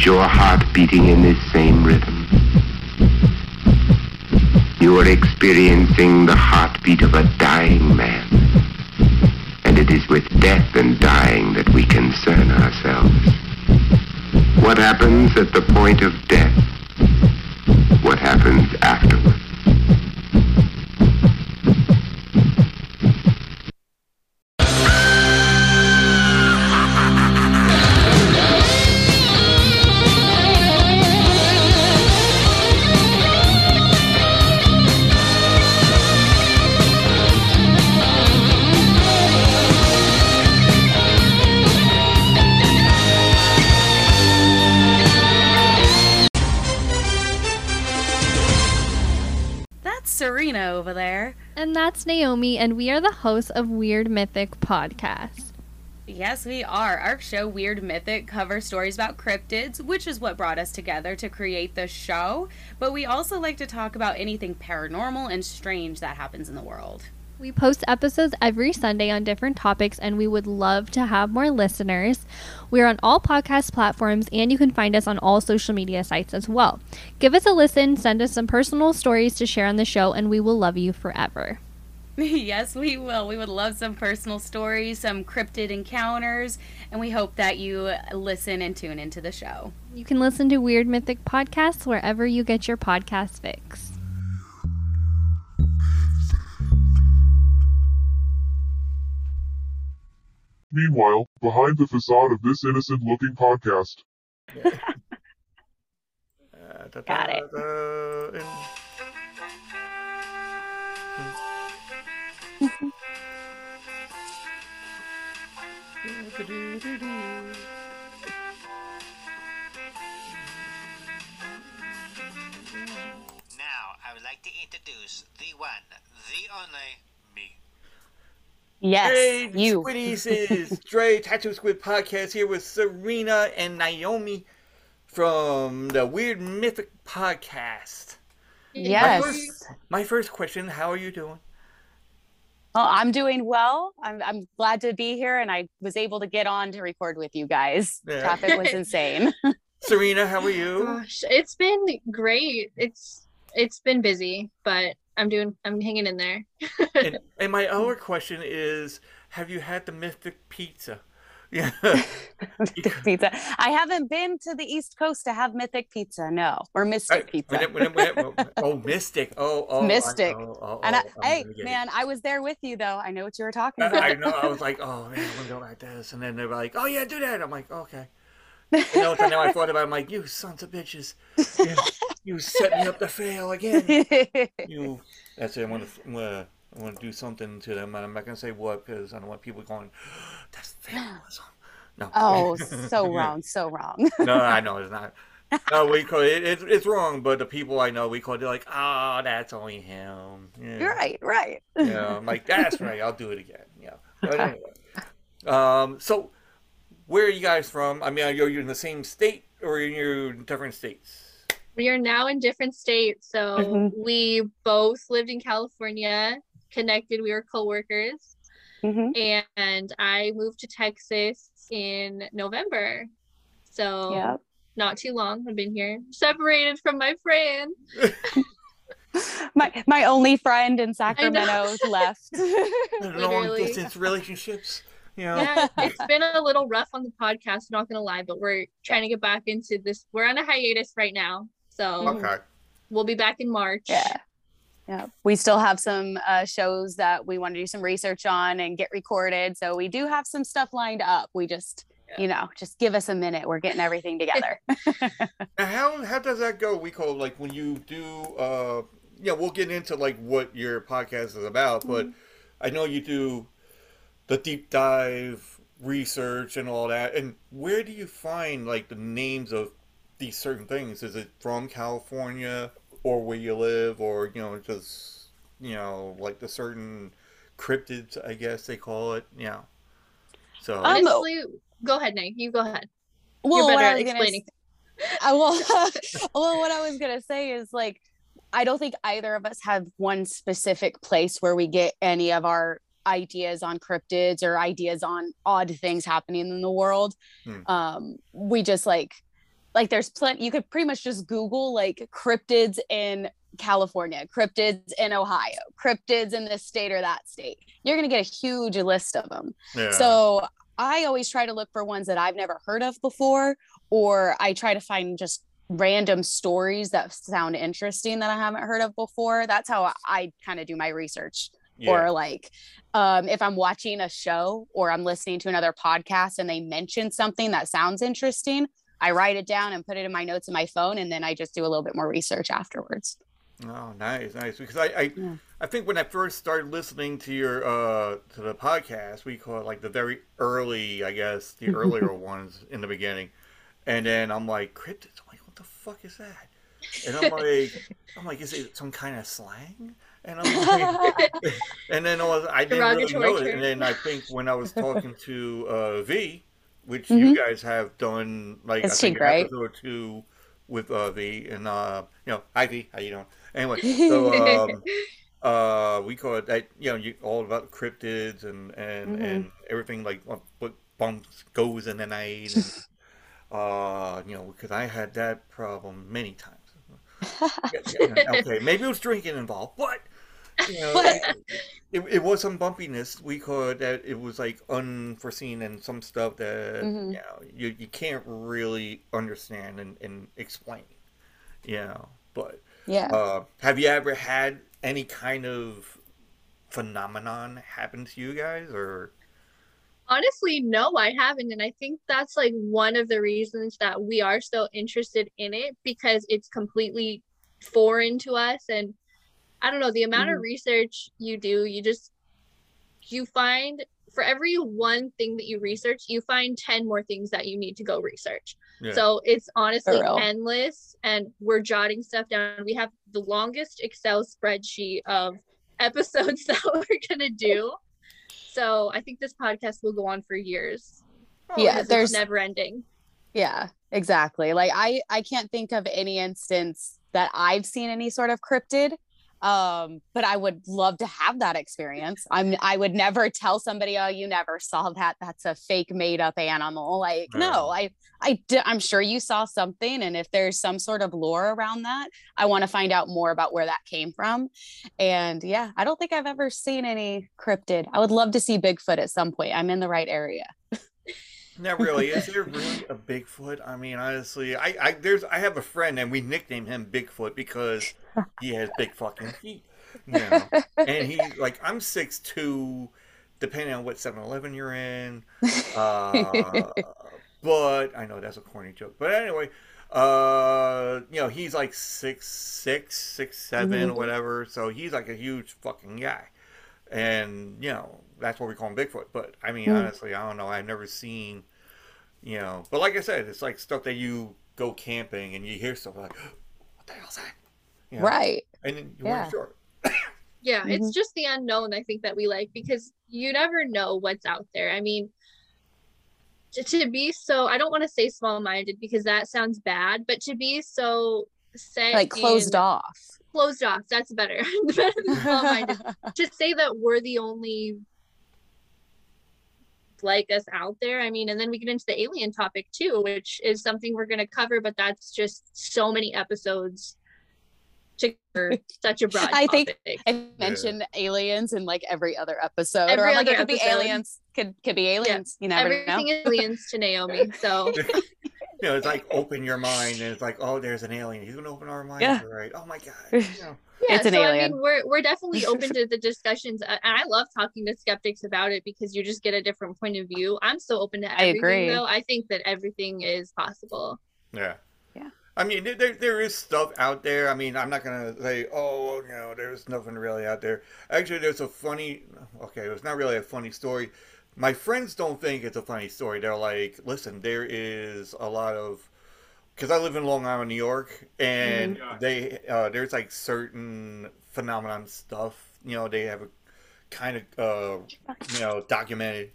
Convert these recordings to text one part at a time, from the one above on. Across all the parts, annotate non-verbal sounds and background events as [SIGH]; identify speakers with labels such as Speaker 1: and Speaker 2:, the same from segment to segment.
Speaker 1: Is your heart beating in this same rhythm? You are experiencing the heartbeat of a dying man. And it is with death and dying that we concern ourselves. What happens at the point of death?
Speaker 2: That's
Speaker 3: Naomi, and we are the hosts of Weird Mythic Podcast.
Speaker 2: Yes, we are. Our show, Weird Mythic, covers stories about cryptids, which is what brought us together to create the show. But we also like to talk about anything paranormal and strange that happens in the world.
Speaker 3: We post episodes every Sunday on different topics, and we would love to have more listeners. We're on all podcast platforms, and you can find us on all social media sites as well. Give us a listen, send us some personal stories to share on the show, and we will love you forever. [LAUGHS]
Speaker 2: yes, we will. We would love some personal stories, some cryptid encounters, and we hope that you listen and tune into the show.
Speaker 3: You can listen to Weird Mythic Podcasts wherever you get your podcast fix.
Speaker 4: Meanwhile, behind the facade of this innocent looking podcast. [LAUGHS]
Speaker 5: Got it.
Speaker 6: Uh, Now, I would like to introduce the one, the only, me.
Speaker 5: Yes,
Speaker 7: Hey,
Speaker 5: you.
Speaker 7: Squiddies is [LAUGHS] Dre Tattoo Squid Podcast here with Serena and Naomi from the Weird Mythic Podcast.
Speaker 5: Yes.
Speaker 7: My first, my first question, how are you doing?
Speaker 5: Well, I'm doing well. I'm, I'm glad to be here, and I was able to get on to record with you guys.
Speaker 7: Yeah.
Speaker 5: Traffic was insane. [LAUGHS]
Speaker 7: Serena, how are you?
Speaker 8: Gosh, it's been great. It's it's been busy, but I'm doing I'm hanging in there. [LAUGHS]
Speaker 7: and, and my other question is, have you had the Mythic Pizza? Yeah. [LAUGHS]
Speaker 5: Mythic pizza. I haven't been to the East Coast to have Mythic Pizza, no, or Mystic Pizza.
Speaker 7: When it- when it- when it- [LAUGHS] oh, Mystic. Oh, oh. oh
Speaker 5: Mystic.
Speaker 7: know. Oh,
Speaker 5: and I,
Speaker 7: oh,
Speaker 5: hey,
Speaker 7: gonna it.
Speaker 5: man, I was there with you though. I know what you were talking
Speaker 7: I,
Speaker 5: about.
Speaker 7: I know. I was like, oh man, I'm gonna go like this, and then they were like, oh yeah, do that. I'm like, okay. You know, so now I thought about. it, I'm like, you sons of bitches, you, you set me up to fail again. [LAUGHS] You. That's it. I want to. I'm gonna, I want to do something to them, and I'm not gonna say what because I don't want people going. [GASPS] That's vandalism. No.
Speaker 5: oh, [LAUGHS] so wrong, so wrong. [LAUGHS]
Speaker 7: no, I know it's not. No, we [LAUGHS] call it, it's it's wrong, but the people I know, we call it like, oh, that's only him. Yeah.
Speaker 5: You're right, right.
Speaker 7: Yeah, I'm like, that's right. I'll do it again. Yeah. But anyway, um, so where are you guys from? I mean, are you in the same state or are you in different states?
Speaker 8: We are now in different states, so
Speaker 5: Mhm.
Speaker 8: we both lived in California, connected. We were coworkers,
Speaker 5: Mhm.
Speaker 8: and I moved to Texas in November. So
Speaker 5: Yep.
Speaker 8: not too long. I've been here, separated from my friend. [LAUGHS]
Speaker 5: My my only friend in Sacramento left. [LAUGHS]
Speaker 7: Long
Speaker 8: Literally.
Speaker 7: distance relationships. You know?
Speaker 8: Yeah, [LAUGHS] it's been a little rough on the podcast. Not gonna lie, but we're trying to get back into this. We're on a hiatus right now, so
Speaker 7: Okay.
Speaker 8: we'll be back in March.
Speaker 5: Yeah. Yeah. We still have some uh, shows that we want to do some research on and get recorded. So we do have some stuff lined up. We just, you know, just give us a minute. We're getting everything together. [LAUGHS]
Speaker 7: Now, how how does that go? We call like when you do. uh Yeah, we'll get into like what your podcast is about, but I know you do the deep dive research and all that. And where do you find like the names of these certain things? Is it from California or where you live, or you know, just you know, like the certain cryptids, I guess they call it. Yeah. So
Speaker 5: Um,
Speaker 8: Honestly, go ahead, Nate. You go ahead.
Speaker 5: well,
Speaker 8: You're
Speaker 5: what
Speaker 8: better
Speaker 5: I
Speaker 8: at
Speaker 5: was gonna
Speaker 8: explaining.
Speaker 5: s- I will. [LAUGHS] [LAUGHS] well, what I was gonna say is like, I don't think either of us have one specific place where we get any of our ideas on cryptids or ideas on odd things happening in the world.
Speaker 7: Hmm.
Speaker 5: Um, we just like like there's plenty you could pretty much just Google like cryptids in California, cryptids in Ohio, cryptids in this state or that state. You're gonna get a huge list of them.
Speaker 7: Yeah.
Speaker 5: So I always try to look for ones that I've never heard of before, or I try to find just random stories that sound interesting that I haven't heard of before. That's how I kind of do my research.
Speaker 7: yeah.
Speaker 5: Or like um, if I'm watching a show or I'm listening to another podcast and they mention something that sounds interesting, I write it down and put it in my notes in my phone, and then I just do a little bit more research afterwards.
Speaker 7: Oh, nice, nice. Because I, I,
Speaker 5: Yeah.
Speaker 7: I think when I first started listening to your uh to the podcast, we call it like the very early, I guess, the [LAUGHS] earlier ones in the beginning, and then I'm like cryptids. I'm like, what the fuck is that? And I'm like, [LAUGHS] I'm like, is it some kind of slang? And I'm like, [LAUGHS] and then I, was, I didn't really know it. And then I think when I was talking to uh, V, which
Speaker 5: Mhm.
Speaker 7: you guys have done, like
Speaker 5: It's
Speaker 7: I think
Speaker 5: right?
Speaker 7: episode or two with uh, V, and uh, you know, Ivy, how you doing? Anyway, so um, [LAUGHS] uh, we call it that. You know, you all about cryptids and and
Speaker 5: Mhm.
Speaker 7: and everything like what, what bumps goes in the night. And, [LAUGHS] uh, you know, because I had that problem many times. [LAUGHS] Yeah, yeah, okay, maybe it was drinking involved, but you know, [LAUGHS] it, it, it was some bumpiness. We it that. It was like unforeseen and some stuff that
Speaker 5: Mhm.
Speaker 7: you know you, you can't really understand and, and explain. You know, but
Speaker 5: Yeah.
Speaker 7: uh, have you ever had any kind of phenomenon happen to you guys, or
Speaker 8: Honestly, no, I haven't. And I think that's like one of the reasons that we are so interested in it because it's completely foreign to us. And I don't know, the amount of mm-hmm. research you do, you just, you find for every one thing that you research, you find 10 more things that you need to go research.
Speaker 7: Yeah.
Speaker 8: So it's honestly endless. And we're jotting stuff down. We have the longest Excel spreadsheet of [LAUGHS] episodes that [LAUGHS] we're going to do. So I think this podcast will go on for years.
Speaker 5: Oh,
Speaker 8: yeah,
Speaker 5: there's
Speaker 8: it's never ending.
Speaker 5: Yeah, exactly. Like I I can't think of any instance that I've seen any sort of cryptid. Um, but I would love to have that experience. I'm I would never tell somebody, oh, you never saw that. That's a fake made up animal. Like, no, I I. I'm sure you saw something. And if there's some sort of lore around that, I want to find out more about where that came from. And yeah, I don't think I've ever seen any cryptid. I would love to see Bigfoot at some point. I'm in the right area. [LAUGHS]
Speaker 7: Not really. Is there really a Bigfoot? I mean, honestly, I, I there's I have a friend and we nicknamed him Bigfoot because he has big fucking feet. You know, and he like I'm six two, depending on what 7-Eleven you're in. Uh, [LAUGHS] but I know that's a corny joke. But anyway, uh, you know, he's like six six, six seven,
Speaker 5: Mhm.
Speaker 7: whatever. So he's like a huge fucking guy, and you know that's what we call him Bigfoot. But I mean,
Speaker 5: Hmm.
Speaker 7: honestly, I don't know. I've never seen, you know. But like I said, it's like stuff that you go camping and you hear stuff like, [GASPS] "What the hell's that?" You know,
Speaker 5: Right.
Speaker 7: And then you
Speaker 5: Yeah.
Speaker 7: weren't sure. [COUGHS]
Speaker 8: Yeah,
Speaker 5: Mhm.
Speaker 8: it's just the unknown I think that we like because you never know what's out there. I mean, to, to be so I don't want to say small minded because that sounds bad, but to be so set
Speaker 5: Like closed
Speaker 8: in-
Speaker 5: off.
Speaker 8: closed off, that's better. [LAUGHS] better than small minded. [LAUGHS] to say that we're the only like us out there. I mean, and then we get into the alien topic too, which is something we're going to cover, but that's just so many episodes to cover [LAUGHS] such a broad
Speaker 5: I think. I mentioned aliens in like every other episode. or
Speaker 8: Every
Speaker 5: I'm like, it
Speaker 8: other
Speaker 5: could be aliens. Could could be aliens. You never
Speaker 8: Everything
Speaker 5: know.
Speaker 8: is aliens to Naomi. So [LAUGHS]
Speaker 7: You know, it's like open your mind, and it's like, oh, there's an alien. He's gonna open our minds,
Speaker 5: Yeah.
Speaker 7: right? Oh my god. [LAUGHS] You know.
Speaker 8: yeah,
Speaker 5: It's an
Speaker 8: so I mean, we're we're definitely open [LAUGHS] to the discussions, uh, and I love talking to skeptics about it because you just get a different point of view. I'm so open to
Speaker 5: I
Speaker 8: everything,
Speaker 5: agree.
Speaker 8: though. I think that everything is possible.
Speaker 7: Yeah.
Speaker 5: Yeah.
Speaker 7: I mean, there- there, there is stuff out there. I mean, I'm not going to say, oh, you know, there's nothing really out there. Actually, there's a funny, okay, it's not really a funny story. My friends don't think it's a funny story. They're like, listen, there is a lot of, because I live in Long Island, New York, and they, uh, there's like certain phenomenon stuff, you know, they have a kind of, uh, you know, documented.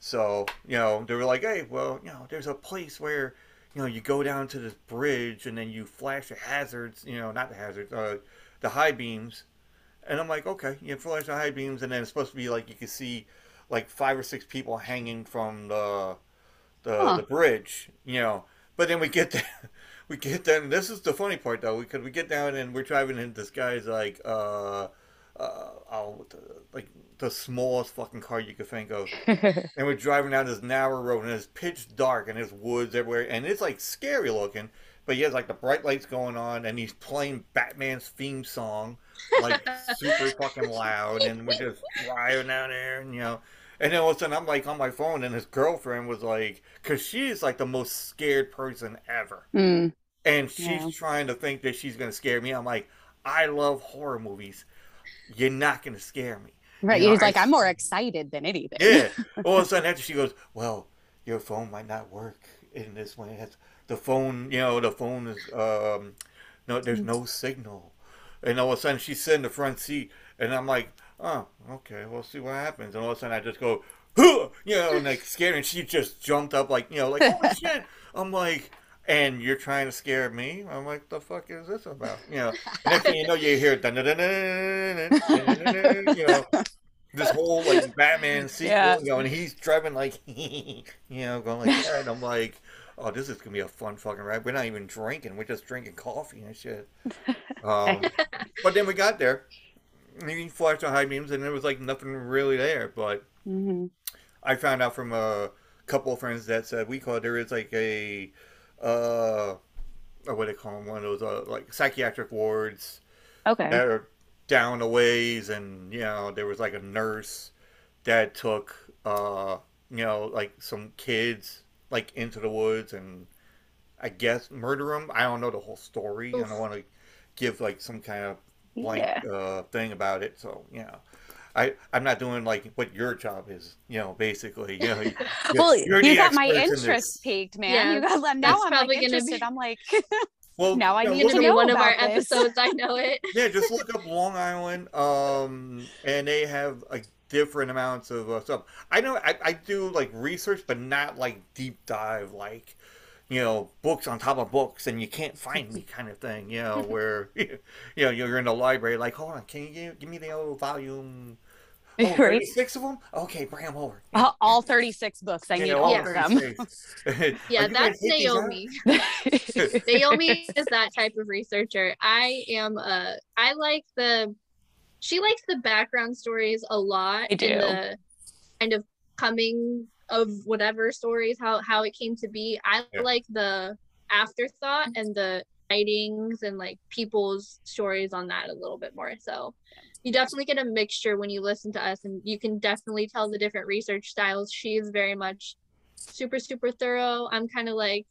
Speaker 7: So, you know, they were like, hey, well, you know, there's a place where, you know, you go down to this bridge and then you flash the hazards, you know, not the hazards, uh, the high beams, And I'm like, okay, you flash the high beams, and then it's supposed to be like you can see like five or six people hanging from the the,
Speaker 5: Huh.
Speaker 7: the bridge, you know. But then we get there, [LAUGHS] we get there, and this is the funny part though, because we get down and we're driving in this guy's like uh uh oh the, like the smallest fucking car you could think of. [LAUGHS] and we're driving down this narrow road and it's pitch dark and there's woods everywhere and it's like scary looking but he has like the bright lights going on and he's playing batman's theme song like super fucking loud and we're just driving down there and you know and then all of a sudden i'm like on my phone and his girlfriend was like because she's like the most scared person ever
Speaker 5: Mm.
Speaker 7: and she's
Speaker 5: Yeah.
Speaker 7: trying to think that she's gonna scare me i'm like i love horror movies you're not gonna scare me
Speaker 5: Right.
Speaker 7: You know,
Speaker 5: He's like, I'm more excited than anything.
Speaker 7: yeah. [LAUGHS] All of a sudden, after she goes, well, your phone might not work in this way. It's- The phone, you know, the phone is, um, no, there's no signal. And all of a sudden, she's sitting in the front seat, and I'm like, oh, okay, we'll see what happens. And all of a sudden, I just go, Hoo! you know, and like scared, and she just jumped up, like, you know, like, "Oh shit. I'm like, and you're trying to scare me. I'm like, the fuck is this about? You know, next thing you know, you hear dun dun dun dun, you know, this whole like Batman sequel,
Speaker 5: yeah.
Speaker 7: you know, and he's driving like, [LAUGHS] you know, going like that. And I'm like, oh, this is gonna be a fun fucking ride. We're not even drinking; we're just drinking coffee and shit. Um, but then we got there, and he flashed the high beams, and there was like nothing really there. But
Speaker 5: hmm
Speaker 7: I found out from a couple of friends that said we call there is like a, uh, or what they call them, one of those uh, like psychiatric wards
Speaker 5: Okay.
Speaker 7: that are down a ways and you know there was like a nurse that took uh you know like some kids like into the woods and i guess murder them i don't know the whole story
Speaker 8: and
Speaker 7: i want to give like some kind of blank
Speaker 5: Yeah.
Speaker 7: uh thing about it so you know I, I'm not doing like what your job is, you know, basically. You know, you- [LAUGHS]
Speaker 5: Well,
Speaker 7: you're
Speaker 5: you
Speaker 7: the
Speaker 5: got my
Speaker 7: experts in this.
Speaker 5: interest piqued, man.
Speaker 8: Yeah,
Speaker 5: you got now
Speaker 8: that's
Speaker 5: I'm
Speaker 8: probably
Speaker 5: like interested.
Speaker 8: be-
Speaker 5: I'm like, [LAUGHS]
Speaker 7: Well,
Speaker 5: Now I need to
Speaker 8: be one of our
Speaker 5: this. [LAUGHS]
Speaker 8: episodes. I know it.
Speaker 7: yeah, just look up Long Island, um, and they have like different amounts of uh, stuff. I know I, I do like research, but not like deep dive, like you know, books on top of books, and you can't find me kind of thing. You know, [LAUGHS] where [LAUGHS] you know you're in the library, like, hold on, can you give, give me the old volume? [LAUGHS] Oh,
Speaker 5: Right.
Speaker 7: 36 of them? Okay, bring them over.
Speaker 5: all- all 36 books. I
Speaker 7: You
Speaker 5: need
Speaker 7: know,
Speaker 5: all
Speaker 8: Yeah.
Speaker 5: of them.
Speaker 8: Yeah,
Speaker 7: Are you gonna
Speaker 8: that's
Speaker 7: take these out?
Speaker 8: Naomi. Naomi is that type of researcher. I am uh I like the she likes the background stories a lot
Speaker 5: I do.
Speaker 8: and the kind of coming of whatever stories, how how it came to be. I
Speaker 7: Yeah.
Speaker 8: like the afterthought and the writings and like people's stories on that a little bit more. So you definitely get a mixture when you listen to us and you can definitely tell the different research styles. She is very much super, super thorough. I'm kind of like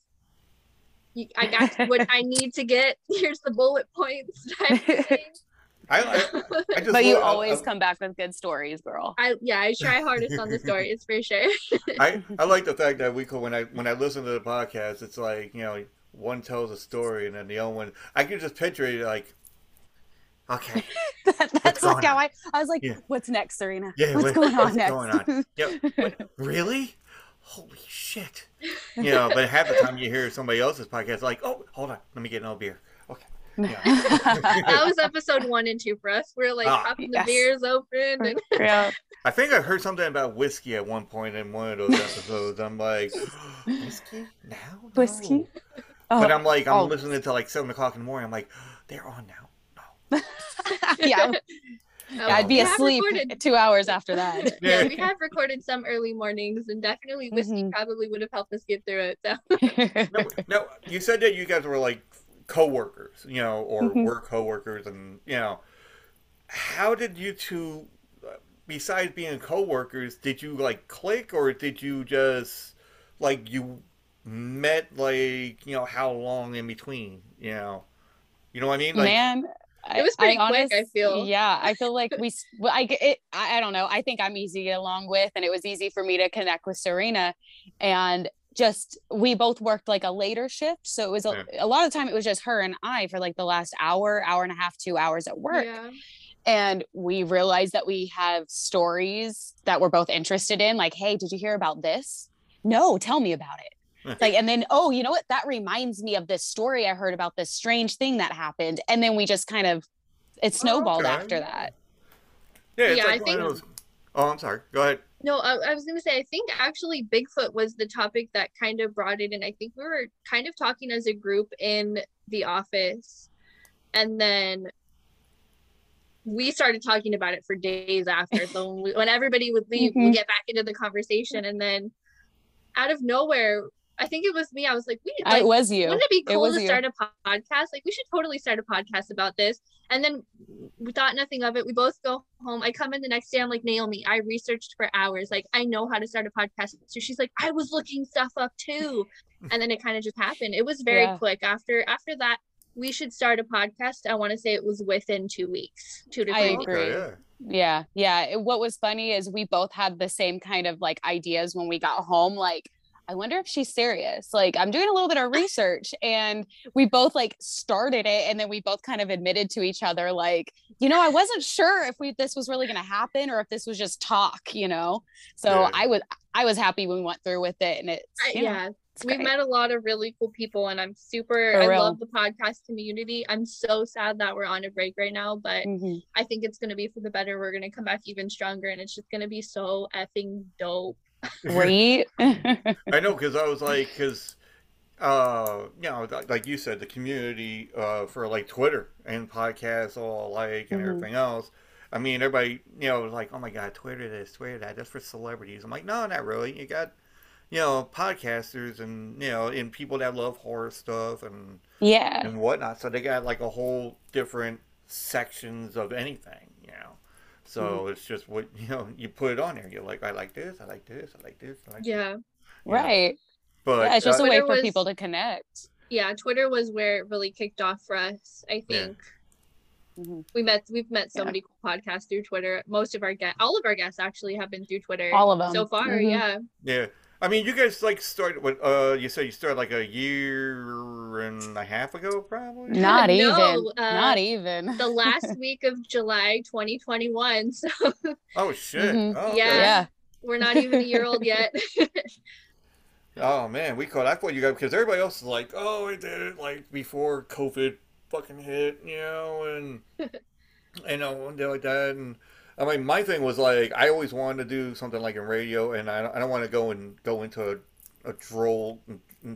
Speaker 8: I got what I need to get. [LAUGHS] Here's the bullet points type of [LAUGHS] thing.
Speaker 7: I, I, I [LAUGHS] just
Speaker 5: but you
Speaker 7: love-
Speaker 5: always
Speaker 7: I-
Speaker 5: come back with good stories, girl.
Speaker 8: I yeah, I try hardest on the [LAUGHS] stories for sure.
Speaker 7: I, [LAUGHS] I like the fact that we could when I when I listen to the podcast, it's like you know one tells a story and then the other one I can just picture it like, okay,
Speaker 5: That's
Speaker 7: going
Speaker 5: like how
Speaker 7: on?
Speaker 5: I, I was like,
Speaker 7: Yeah.
Speaker 5: what's next, Serena?
Speaker 7: Yeah,
Speaker 5: what's
Speaker 7: what-
Speaker 5: going on
Speaker 7: what's
Speaker 5: next?
Speaker 7: going on? yeah, what, really? Holy shit! You know, but half the time you hear somebody else's podcast, like, oh, hold on, let me get an old beer. Okay, yeah. [LAUGHS]
Speaker 8: that was episode one and two for us. We're like
Speaker 7: Ah.
Speaker 8: popping the beers open and
Speaker 5: yeah. [LAUGHS]
Speaker 7: I think I heard something about whiskey at one point in one of those episodes. I'm like, [GASPS] whiskey now? No.
Speaker 5: Whiskey?
Speaker 7: But
Speaker 5: Oh,
Speaker 7: I'm like, I'm
Speaker 5: oh.
Speaker 7: listening to like seven o'clock in the morning. I'm like, [GASPS] they're on now. [LAUGHS]
Speaker 5: yeah,
Speaker 8: Uh,
Speaker 5: I'd be
Speaker 8: we
Speaker 5: asleep
Speaker 8: recorded-
Speaker 5: two hours after that.
Speaker 8: yeah, we have recorded some early mornings and definitely whiskey
Speaker 5: Mhm.
Speaker 8: probably would have helped us get through it. So
Speaker 7: No, no, you said that you guys were like co-workers, you know, or
Speaker 5: Mhm.
Speaker 7: were co-workers, and you know, how did you two, uh, besides being co-workers, did you like click, or did you just like you met like you know how long in between, you know, you know what I mean? Like,
Speaker 5: Man,
Speaker 8: It was pretty quick, I feel.
Speaker 5: Yeah, I feel like we. I get it. I, I don't know. I think I'm easy to get along with, and it was easy for me to connect with Serena, and just we both worked like a later shift, so it was a, a lot of the time it was just her and I for like the last hour, hour and a half, two hours at work,
Speaker 8: yeah.
Speaker 5: and we realized that we have stories that we're both interested in. Like, hey, did you hear about this? No, tell me about it like and then oh you know what that reminds me of this story i heard about this strange thing that happened and then we just kind of it oh, snowballed
Speaker 7: okay.
Speaker 5: after that
Speaker 7: Yeah, it's
Speaker 8: Yeah,
Speaker 7: like
Speaker 8: I
Speaker 7: one of
Speaker 8: think-
Speaker 7: those. Oh, I'm sorry. Go ahead.
Speaker 8: No, I, I was gonna say I think actually Bigfoot was the topic that kind of brought it in. I think we were kind of talking as a group in the office, and then we started talking about it for days after. So when, we, when everybody would leave, we
Speaker 5: Mhm.
Speaker 8: get back into the conversation, and then out of nowhere, I think it was me. I was like, "We
Speaker 5: I-
Speaker 8: like,
Speaker 5: it was you.
Speaker 8: wouldn't it be cool
Speaker 5: was
Speaker 8: to
Speaker 5: you.
Speaker 8: start a podcast? Like, we should totally start a podcast about this. And then we thought nothing of it. We both go home. I come in the next day. I'm like, Naomi, I researched for hours. Like, I know how to start a podcast. So she's like, I was looking stuff up too. [LAUGHS] And then it kind of just happened. It was very
Speaker 5: Yeah.
Speaker 8: quick. After after that, we should start a podcast. I want to say it was within two weeks, two to three weeks.
Speaker 5: agree.
Speaker 7: Okay, yeah.
Speaker 5: Yeah, yeah. It- what was funny is we both had the same kind of like ideas when we got home. Like, I wonder if she's serious. Like, I'm doing a little bit of research, and we both like started it, and then we both kind of admitted to each other, like, you know, I wasn't sure if we this was really going to happen or if this was just talk, you know. So
Speaker 7: Yeah.
Speaker 5: I was I was happy when we went through with it, and it's you know,
Speaker 8: yeah,
Speaker 5: it's
Speaker 8: we've met a lot of really cool people, and I'm super. I love the podcast community. I'm so sad that we're on a break right now, but
Speaker 5: Mhm.
Speaker 8: I think it's gonna be for the better. We're gonna come back even stronger, and it's just gonna be so effing dope.
Speaker 5: Right? [LAUGHS]
Speaker 7: I know because I was like, because, uh, you know, like you said, the community uh, for like Twitter and podcasts all like and
Speaker 5: Mhm.
Speaker 7: everything else. I mean, everybody, you know, was like, oh my God, Twitter this, Twitter that, that's for celebrities. I'm like, no, not really. You got, you know, podcasters and, you know, and people that love horror stuff and,
Speaker 5: yeah.
Speaker 7: and whatnot. So they got like a whole different sections of anything, you know. So
Speaker 5: Mm-hmm.
Speaker 7: it's just what, [LAUGHS] you know, you put it on there. You're like, I like this, I like this, I like this. I like this.
Speaker 8: Yeah,
Speaker 5: Right.
Speaker 7: But
Speaker 5: yeah, it's just
Speaker 7: uh,
Speaker 5: a way
Speaker 8: Twitter
Speaker 5: for
Speaker 8: was-
Speaker 5: people to connect.
Speaker 8: yeah. Twitter was where it really kicked off for us. I
Speaker 7: Yeah.
Speaker 8: think
Speaker 5: Mhm.
Speaker 8: we met. We've met so
Speaker 5: Yeah.
Speaker 8: many cool podcasts through Twitter. Most of our guests, all of our guests, actually have been through Twitter.
Speaker 5: All of them.
Speaker 8: so far.
Speaker 5: Mhm.
Speaker 8: Yeah,
Speaker 7: Yeah. I mean, you guys like started what? Uh, you said you started like a year and a half ago, probably.
Speaker 5: Not
Speaker 8: No,
Speaker 5: even.
Speaker 8: uh,
Speaker 5: Not even.
Speaker 8: the last [LAUGHS] week of July 2021. So
Speaker 7: Oh shit!
Speaker 5: Mhm.
Speaker 7: Oh, okay.
Speaker 8: Yeah.
Speaker 5: yeah.
Speaker 8: we're not even a year old yet. [LAUGHS]
Speaker 7: Oh man, we caught. I thought you guys because everybody else is like, oh, I did it like before COVID fucking hit, you know, and [LAUGHS] you know, day like that. And I mean, my thing was like, I always wanted to do something like in radio, and I, I don't want to go and go into a, a droll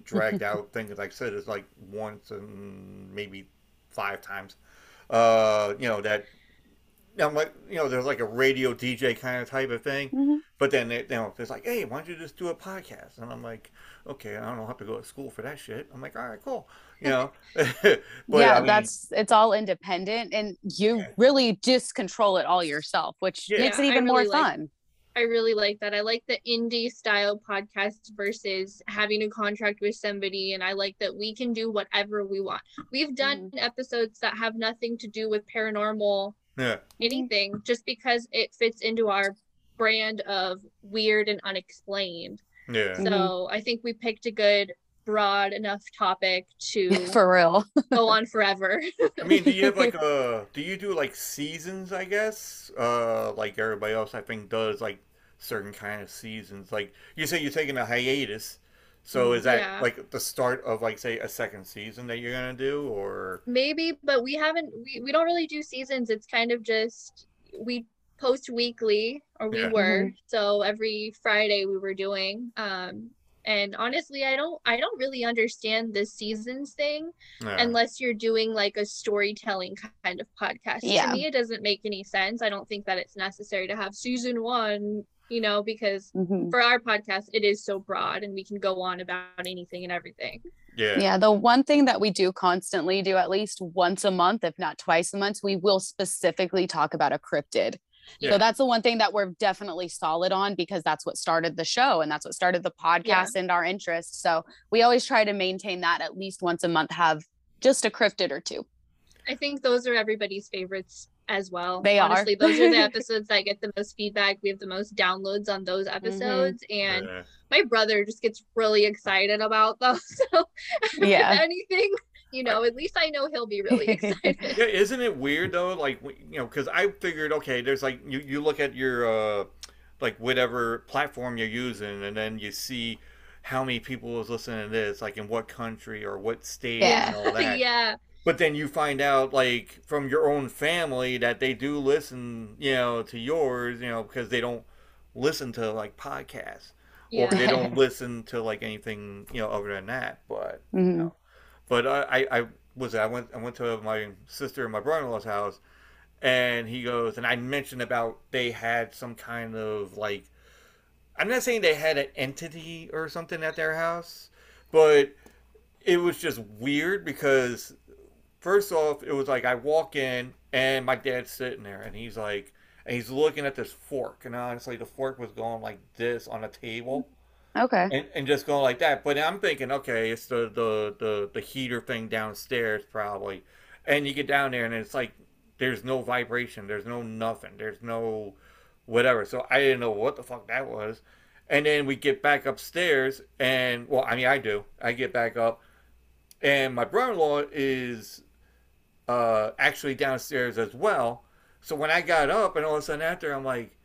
Speaker 7: dragged [LAUGHS] out thing. As I said, it's like once and maybe five times. Uh, you know that. I'm like, you know, there's like a radio DJ kind of type of thing.
Speaker 5: Mhm.
Speaker 7: But then, it, you know, it's like, hey, why don't you just do a podcast? And I'm like, okay, I don't have to go to school for that shit. I'm like, all right, cool. You know, [LAUGHS] [LAUGHS] but
Speaker 5: yeah,
Speaker 7: I mean,
Speaker 5: that's it's all independent and you
Speaker 7: Yeah.
Speaker 5: really just control it all yourself, which
Speaker 7: Yeah.
Speaker 5: makes it
Speaker 8: Yeah, I
Speaker 5: even more
Speaker 8: really like-
Speaker 5: fun.
Speaker 8: I really like that. I like the indie style podcast versus having a contract with somebody. And I like that we can do whatever we want. We've done episodes that have nothing to do with paranormal
Speaker 7: yeah,
Speaker 8: anything just because it fits into our brand of weird and unexplained.
Speaker 7: yeah.
Speaker 8: So I think we picked a good, broad enough topic to [LAUGHS]
Speaker 5: For real. [LAUGHS]
Speaker 8: go on forever.
Speaker 7: I mean, do you have like [LAUGHS] a? Do you do like seasons? I guess, uh, like everybody else, I think does like certain kind of seasons. Like you say, you're taking a hiatus. So is that
Speaker 8: Yeah.
Speaker 7: like the start of like say a second season that you're gonna do, or
Speaker 8: Maybe, but we haven't we, we don't really do seasons. It's kind of just we post weekly or we
Speaker 7: Yeah.
Speaker 8: were. So every Friday we were doing. Um and honestly, I don't I don't really understand the seasons thing
Speaker 7: Yeah.
Speaker 8: unless you're doing like a storytelling kind of podcast.
Speaker 5: Yeah.
Speaker 8: To me it doesn't make any sense. I don't think that it's necessary to have season 1, you know, because
Speaker 5: Mhm.
Speaker 8: for our podcast it is so broad and we can go on about anything and everything.
Speaker 7: yeah,
Speaker 5: Yeah, the one thing that we do constantly do at least once a month, if not twice a month, we will specifically talk about a cryptid.
Speaker 7: Yeah.
Speaker 5: So that's the one thing that we're definitely solid on because that's what started the show and that's what started the podcast and our interest. So we always try to maintain that at least once a month, have just a cryptid or two.
Speaker 8: I think those are everybody's favorites as well.
Speaker 5: They are.
Speaker 8: Honestly, those are the [LAUGHS] episodes that get the most feedback. We have the most downloads on those
Speaker 5: Mm-hmm.
Speaker 8: episodes, and
Speaker 7: yeah.
Speaker 8: my brother just gets really excited about those. [LAUGHS] So,
Speaker 5: Yeah.
Speaker 8: anything, you know, at least I know he'll be [LAUGHS] really excited. [LAUGHS]
Speaker 7: Yeah, isn't it weird though? Like you know, because I figured, okay, there's like you you look at your uh like whatever platform you're using, and then you see how many people is listening to this, like in what country or what state
Speaker 5: Yeah.
Speaker 7: and all that. [LAUGHS]
Speaker 8: yeah,
Speaker 7: but then you find out like from your own family that they do listen, you know, to yours, you know, because they don't listen to like podcasts
Speaker 8: Yeah.
Speaker 7: or they don't listen to like anything, you know, other than that. But
Speaker 5: Mhm.
Speaker 7: no. But I, I, I was I went I went to my sister and my brother-in-law's house, and he goes and I mentioned about they had some kind of like I'm not saying they had an entity or something at their house, but it was just weird because first off it was like I walk in and my dad's sitting there and he's like and he's looking at this fork and honestly the fork was going like this on a table
Speaker 5: Okay.
Speaker 7: and, and just going like that. But I'm thinking, okay, it's the, the, the, the heater thing downstairs probably. And you get down there and it's like there's no vibration, there's no nothing, there's no whatever. So I didn't know what the fuck that was. And then we get back upstairs and well, I mean I do. I get back up and my brother in law is uh actually downstairs as well. So when I got up and all of a sudden after I'm like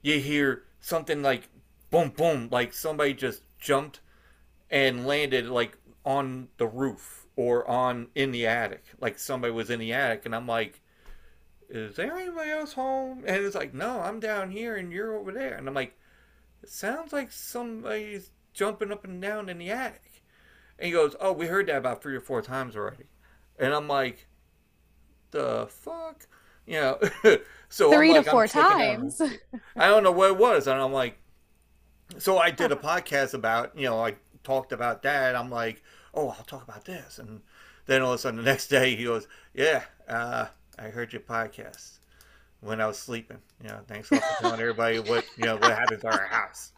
Speaker 7: you hear something like boom boom like somebody just jumped and landed like on the roof or on in the attic. Like somebody was in the attic and i'm like is there anybody else home? And it's like no i'm down here and you're over there. And i'm like it sounds like somebody's jumping up and down in the attic. And he goes oh we heard that about three or four times already. And i'm like the fuck? You know [LAUGHS] so I'm
Speaker 5: Three
Speaker 7: like,
Speaker 5: to four
Speaker 7: out.
Speaker 5: times. [LAUGHS]
Speaker 7: I don't know what it was, and I'm like, so I did a podcast about, you know, I talked about that. I'm like, oh, I'll talk about this, and then all of a sudden the [LAUGHS] next day he goes, yeah, uh, I heard your podcast when I was sleeping. You know, thanks for telling everybody what you know what happened to our house.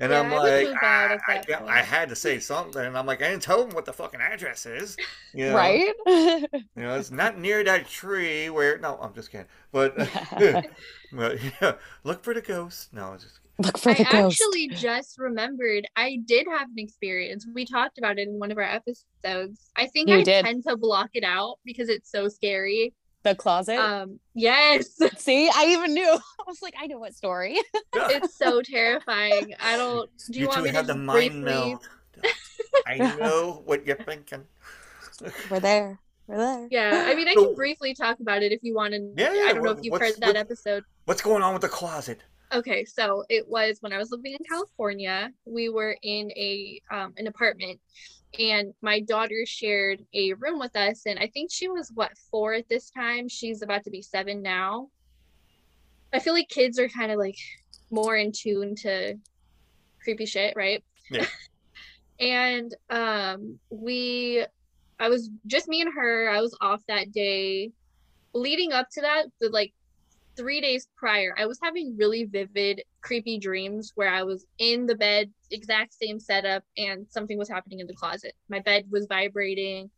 Speaker 7: And
Speaker 8: Yeah,
Speaker 7: I'm
Speaker 8: I
Speaker 7: like, ah, I,
Speaker 8: point.
Speaker 7: I had to say something, and I'm like, I didn't tell him what the fucking address is. You know?
Speaker 5: Right?
Speaker 7: You know, it's not near that tree where. No, I'm just kidding. But, [LAUGHS] [LAUGHS] but yeah, look for the ghost. No, it's just
Speaker 5: Look for
Speaker 8: I
Speaker 5: the ghost.
Speaker 8: actually just remembered I did have an experience. We talked about it in one of our episodes. I think
Speaker 5: You
Speaker 8: I
Speaker 5: did.
Speaker 8: tend to block it out because it's so scary.
Speaker 5: the closet.
Speaker 8: Um, yes, [LAUGHS]
Speaker 5: See, I even knew. [LAUGHS] I was like, I know what story. [LAUGHS]
Speaker 8: it's so terrifying. I don't. Do you,
Speaker 7: you
Speaker 8: want
Speaker 7: two
Speaker 8: me to
Speaker 7: have the mind
Speaker 8: briefly?
Speaker 7: I know what you're thinking.
Speaker 5: We're there. We're there.
Speaker 8: Yeah, I mean, I
Speaker 7: So-
Speaker 8: can briefly talk about it if you want to.
Speaker 7: Yeah,
Speaker 8: I don't know if you've heard that
Speaker 7: what-
Speaker 8: episode.
Speaker 7: What's going on with the closet?
Speaker 8: Okay, so it was when I was living in California. We were in a um, an apartment, and my daughter shared a room with us. And I think she was what four at this time. She's about to be seven now. I feel like kids are kind of like more in tune to creepy shit, right?
Speaker 7: Yeah. [LAUGHS]
Speaker 8: and um, we, I was just me and her. I was off that day. Leading up to that, the like three days prior, I was having really vivid, creepy dreams where I was in the bed, exact same setup, and something was happening in the closet. My bed was vibrating,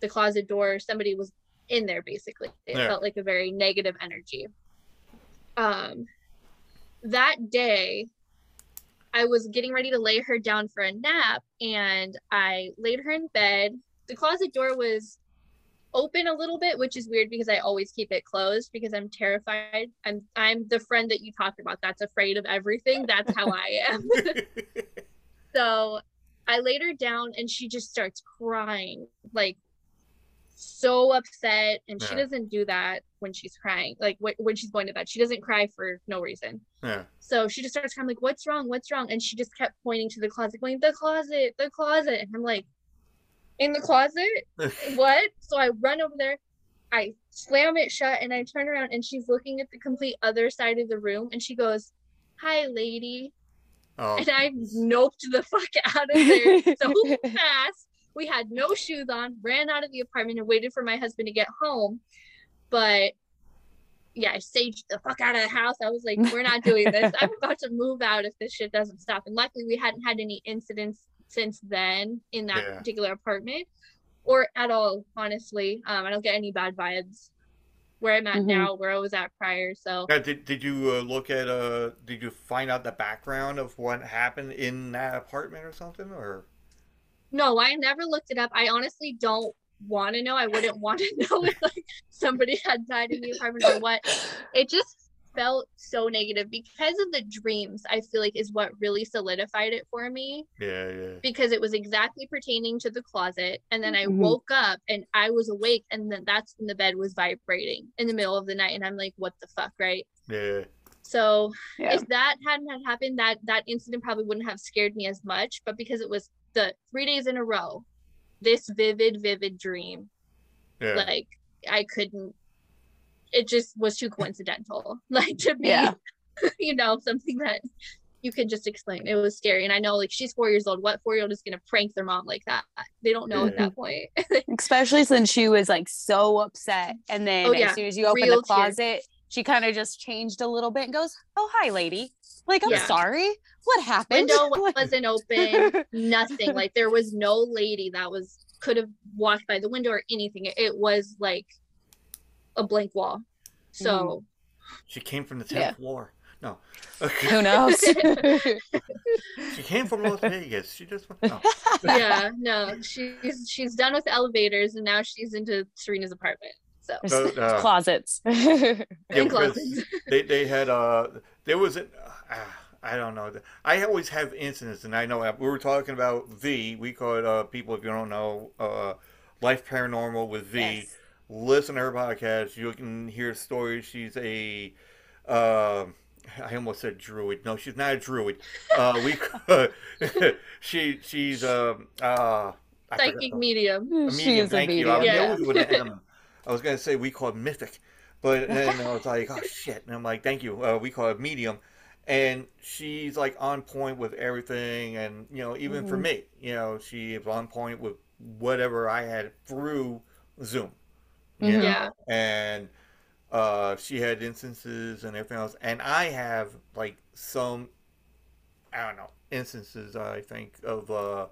Speaker 8: the closet door, somebody was in there basically. It
Speaker 7: Yeah.
Speaker 8: felt like a very negative energy. Um, that day, I was getting ready to lay her down for a nap, and I laid her in bed. The closet door was open a little bit, which is weird because I always keep it closed because I'm terrified. I'm I'm the friend that you talked about that's afraid of everything. That's how I am. [LAUGHS] so I laid her down and she just starts crying, like so upset. And she doesn't do that when she's crying, like wh- when she's going to bed. She doesn't cry for no reason.
Speaker 7: yeah.
Speaker 8: So she just starts crying, like, what's wrong? What's wrong? And she just kept pointing to the closet, going, the closet, the closet. And I'm like, in the closet? [LAUGHS] what? So I run over there, I slam it shut, and I turn around, and she's looking at the complete other side of the room, and she goes, "Hi, lady,"
Speaker 7: Oh,
Speaker 8: and I noped the fuck [LAUGHS] out of there so fast. [LAUGHS] We had no shoes on, ran out of the apartment, and waited for my husband to get home. But yeah, I staged the fuck out of the house. I was like, we're not doing this. I'm about to move out if this shit doesn't stop. And luckily, we hadn't had any incidents since then in that
Speaker 7: Yeah.
Speaker 8: particular apartment or at all, honestly. Um, I don't get any bad vibes where I'm at
Speaker 5: Mhm.
Speaker 8: now, where I was at prior. So
Speaker 7: Now, did, did you uh, look at uh did you find out the background of what happened in that apartment or something or
Speaker 8: no, I never looked it up. I honestly don't want to know. I wouldn't [LAUGHS] want to know if like somebody had died in the apartment or what. It just felt so negative because of the dreams. I feel like is what really solidified it for me
Speaker 7: Yeah, yeah.
Speaker 8: because it was exactly pertaining to the closet. And then I
Speaker 5: Mhm.
Speaker 8: woke up and I was awake, and then that's when the bed was vibrating in the middle of the night, and I'm like, what the fuck, right?
Speaker 7: Yeah.
Speaker 8: So
Speaker 5: Yeah.
Speaker 8: if that hadn't had happened, that that incident probably wouldn't have scared me as much. But because it was the three days in a row, this vivid, vivid dream,
Speaker 7: Yeah.
Speaker 8: like I couldn't. It just was too coincidental, [LAUGHS] like to be,
Speaker 5: Yeah. [LAUGHS]
Speaker 8: you know, something that you could just explain. It was scary, and I know, like she's four years old. What four year old is gonna prank their mom like that? They don't know at that point. [LAUGHS]
Speaker 5: Especially since she was like so upset. And then
Speaker 8: Oh, yeah.
Speaker 5: as soon as you open
Speaker 8: Real
Speaker 5: the
Speaker 8: tears.
Speaker 5: closet, she kind of just changed a little bit and goes, Oh, hi, lady. Like, I'm
Speaker 8: Yeah.
Speaker 5: sorry. What happened?
Speaker 8: Window
Speaker 5: Like-
Speaker 8: wasn't open. nothing. Like there was no lady that was could have walked by the window or anything. It, it was like a blank wall. So
Speaker 7: She came from the
Speaker 5: Yeah.
Speaker 7: tenth floor. No.
Speaker 5: Who knows? [LAUGHS]
Speaker 7: She came from Las Vegas. She just went. No. [LAUGHS]
Speaker 8: yeah, no, she's she's done with elevators and now she's into Serena's apartment. So
Speaker 7: So, uh,
Speaker 5: Closets. [LAUGHS]
Speaker 7: Yeah,
Speaker 8: And closets.
Speaker 7: they they had uh there was an uh, I don't know I always have incidents and I know uh, we were talking about V we call it uh people if you don't know uh life paranormal with V
Speaker 5: Yes.
Speaker 7: Listen to her podcast you can hear stories she's a uh, I almost said druid no she's not a druid uh we [LAUGHS] [LAUGHS] [LAUGHS] she she's um uh I
Speaker 8: psychic
Speaker 7: the-
Speaker 8: medium.
Speaker 7: a
Speaker 5: She
Speaker 7: medium,
Speaker 5: is a
Speaker 7: thank you. I,
Speaker 8: medium.
Speaker 7: knew it an M. I was gonna say we call it mythic, but then I was like, oh shit, and I'm like, thank you. Uh, we call it medium, and she's like on point with everything, and you know, even for
Speaker 5: Mhm.
Speaker 7: me, you know, she is on point with whatever I had through Zoom. You
Speaker 5: Mhm.
Speaker 8: Yeah.
Speaker 7: and uh, she had instances and everything else, and I have like some, I don't know, instances I think of uh,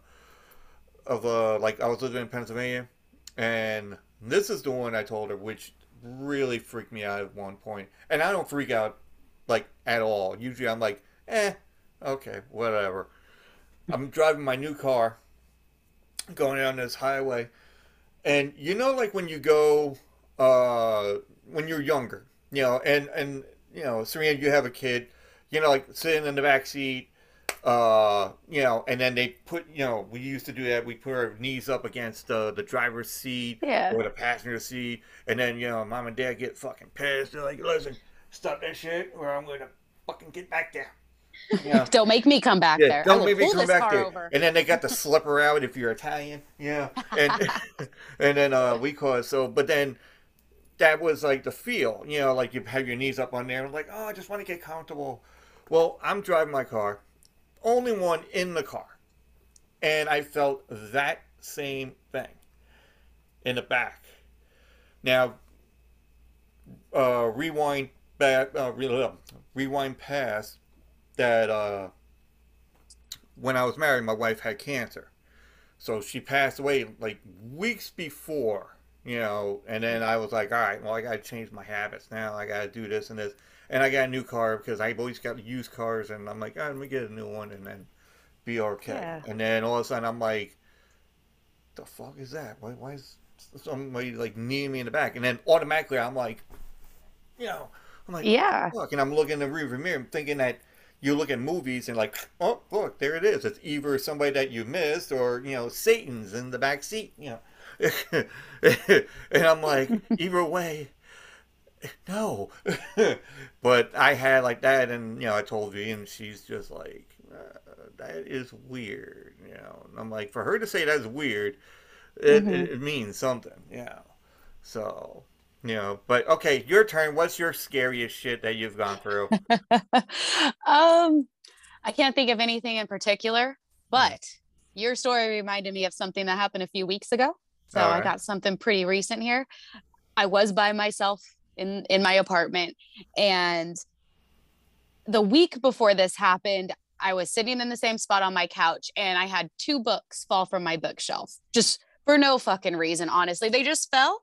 Speaker 7: of uh, like I was living in Pennsylvania, and this is the one I told her, which really freaked me out at one point. point, and I don't freak out like at all. Usually I'm like, eh, okay, whatever. I'm driving my new car, going down this highway, and you know, like when you go, uh, when you're younger, you know, and and you know, Serena, you have a kid, you know, like sitting in the back seat, uh, you know, and then they put, you know, we used to do that. We put our knees up against the the driver's seat
Speaker 5: Yeah.
Speaker 7: or the passenger seat, and then you know, mom and dad get fucking pissed. They're like, "Listen, stop that shit, or I'm gonna fucking get back there." Know? [LAUGHS]
Speaker 5: Don't make me come back
Speaker 7: Yeah,
Speaker 5: there.
Speaker 7: Don't make me come back there.
Speaker 5: over.
Speaker 7: And then they got the slipper out if you're Italian, yeah. And [LAUGHS] and then uh, we call it so. But then that was like the feel, you know, like you have your knees up on there, and like oh, I just want to get comfortable. Well, I'm driving my car, only one in the car, and I felt that same thing in the back. Now, uh, rewind back, uh, rewind past that. Uh, when I was married, my wife had cancer. So she passed away like weeks before, you know, and then I was like, all right, well, I got to change my habits now. I got to do this and this. And I got a new car because I've always got used cars, and I'm like, right, let me get a new one and then be okay.
Speaker 5: Yeah.
Speaker 7: And then all of a sudden, I'm like, the fuck is that? Why, why is somebody like kneeing me in the back? And then automatically, I'm like, you know, I'm like,
Speaker 5: Yeah.
Speaker 7: Look, and I'm looking in the rearview mirror, I'm thinking that you look at movies and like, oh, look, there it is. It's either somebody that you missed or, you know, Satan's in the back seat, you know. [LAUGHS] and I'm like, either way, no. [LAUGHS] but I had like that, and, you know, I told V, and she's just like, uh, that is weird, you know. And I'm like, for her to say that's weird, it, it, it means something, you know. So, you know, but okay, your turn. What's your scariest shit that you've gone through? [LAUGHS]
Speaker 5: um, I can't think of anything in particular, but your story reminded me of something that happened a few weeks ago. So I got something pretty recent here. I was by myself in in my apartment, and the week before this happened, I was sitting in the same spot on my couch, and I had two books fall from my bookshelf just for no fucking reason. Honestly, they just fell,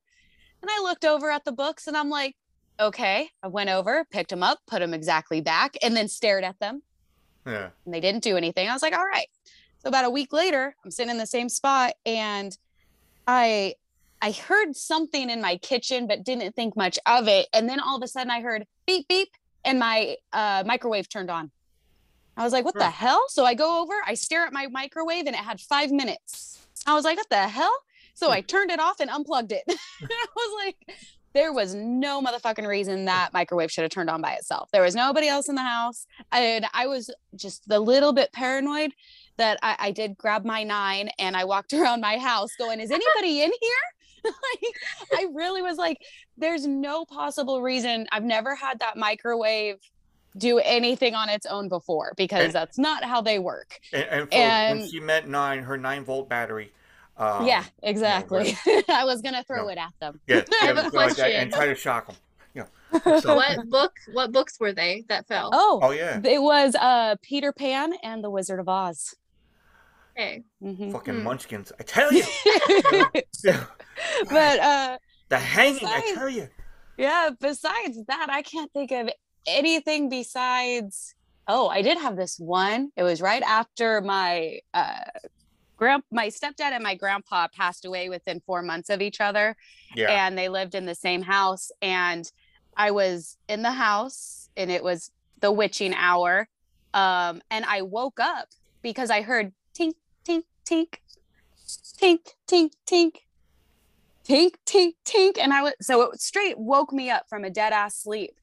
Speaker 5: and I looked over at the books, and I'm like, okay. I went over, picked them up, put them exactly back, and then stared at them
Speaker 7: Yeah.
Speaker 5: and they didn't do anything. I was like, all right. So about a week later, I'm sitting in the same spot and I I heard something in my kitchen but didn't think much of it. And then all of a sudden I heard beep beep and my uh, microwave turned on. I was like, what the hell? So I go over, I stare at my microwave, and it had five minutes. I was like, what the hell? So I turned it off and unplugged it. [LAUGHS] I was like, there was no motherfucking reason that microwave should have turned on by itself. There was nobody else in the house. And I was just a little bit paranoid that I, I did grab my nine and I walked [LAUGHS] around my house going, is anybody in here? [LAUGHS] like, I really was like, there's no possible reason. I've never had that microwave do anything on its own before because
Speaker 7: And-
Speaker 5: that's not how they work.
Speaker 7: And, and,
Speaker 5: And-
Speaker 7: when she met nine, her nine volt battery. Um,
Speaker 5: yeah, exactly. [LAUGHS] I was gonna throw
Speaker 7: No.
Speaker 5: it at them.
Speaker 7: Yeah, [LAUGHS]
Speaker 8: I have
Speaker 7: yeah,
Speaker 8: a
Speaker 7: like and try to shock them. Yeah. [LAUGHS] So,
Speaker 8: what book? What books were they that fell?
Speaker 5: Oh,
Speaker 7: oh yeah,
Speaker 5: it was uh Peter Pan and the Wizard of Oz.
Speaker 8: Okay.
Speaker 5: Mhm.
Speaker 7: fucking
Speaker 8: Hmm.
Speaker 7: munchkins! I tell you,
Speaker 5: but uh
Speaker 7: the hanging! I tell you.
Speaker 5: yeah, besides that, I can't think of anything besides oh, I did have this one. It was right after my uh grand my stepdad and my grandpa passed away within four months of each other.
Speaker 7: Yeah.
Speaker 5: and they lived in the same house and i was in the house and it was the witching hour um and i woke up because i heard tink tink tink tink tink tink tink tink tink and i was so it straight woke me up from a dead ass sleep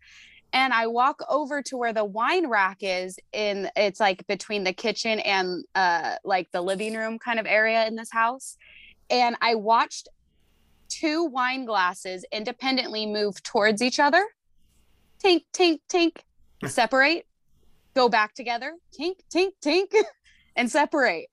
Speaker 5: and i walk over to where the wine rack is in it's like between the kitchen and uh like the living room kind of area in this house. And i watched two wine glasses independently move towards each other. Tink, tink, tink, [LAUGHS] separate, go back together, tink, tink, tink, [LAUGHS] and separate.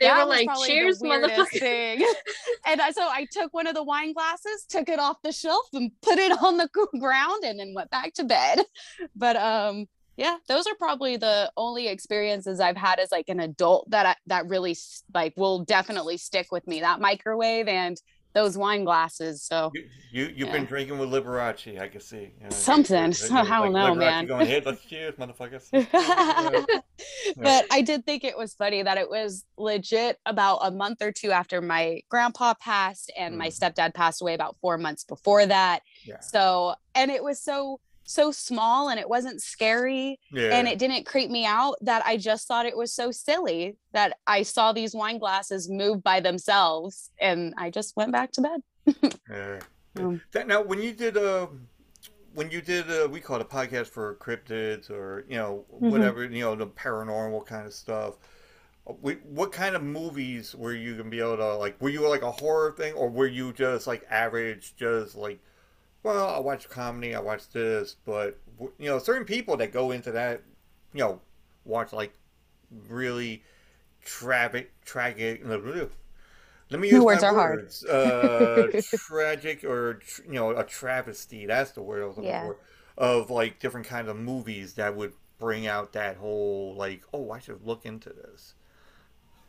Speaker 8: They
Speaker 5: That
Speaker 8: were
Speaker 5: was
Speaker 8: like, "Cheers, motherfucker." [LAUGHS]
Speaker 5: and I, so I took one of the wine glasses, took it off the shelf, and put it on the ground, and then went back to bed. [LAUGHS] But um, yeah, those are probably the only experiences I've had as like an adult that I, that really like will definitely stick with me. That microwave and those wine glasses. So
Speaker 7: You, you you've
Speaker 5: Yeah.
Speaker 7: been drinking with Liberace, I can see. You know,
Speaker 5: Something.
Speaker 7: you- [LAUGHS]
Speaker 5: I don't know,
Speaker 7: Liberace
Speaker 5: man.
Speaker 7: Going, hey, let's cheers, motherfuckers. Yeah. [LAUGHS]
Speaker 5: but I did think it was funny that it was legit about a month or two after my grandpa passed and my
Speaker 7: Mhm.
Speaker 5: stepdad passed away about four months before that.
Speaker 7: Yeah.
Speaker 5: So, and it was so, so small and it wasn't scary
Speaker 7: yeah.
Speaker 5: and it didn't creep me out that I just thought it was so silly that I saw these wine glasses move by themselves and I just went back to bed. [LAUGHS]
Speaker 7: Yeah.
Speaker 5: Um,
Speaker 7: That, now, when you did uh, when you did uh, we call it a podcast for cryptids or you know
Speaker 5: Mhm.
Speaker 7: whatever you know the paranormal kind of stuff. uh, we- What kind of movies were you gonna be able to like? Were you like a horror thing, or were you just like average, just like, well, I watch comedy, I watch this, but you know, certain people that go into that, you know, watch like really tragic, tragic. [LAUGHS] Let me
Speaker 5: The
Speaker 7: use
Speaker 5: words
Speaker 7: my
Speaker 5: are hard.
Speaker 7: Uh, [LAUGHS] tragic or you know a travesty. That's the word I was looking
Speaker 5: Yeah.
Speaker 7: for. Of like different kinds of movies that would bring out that whole like, oh, I should look into this.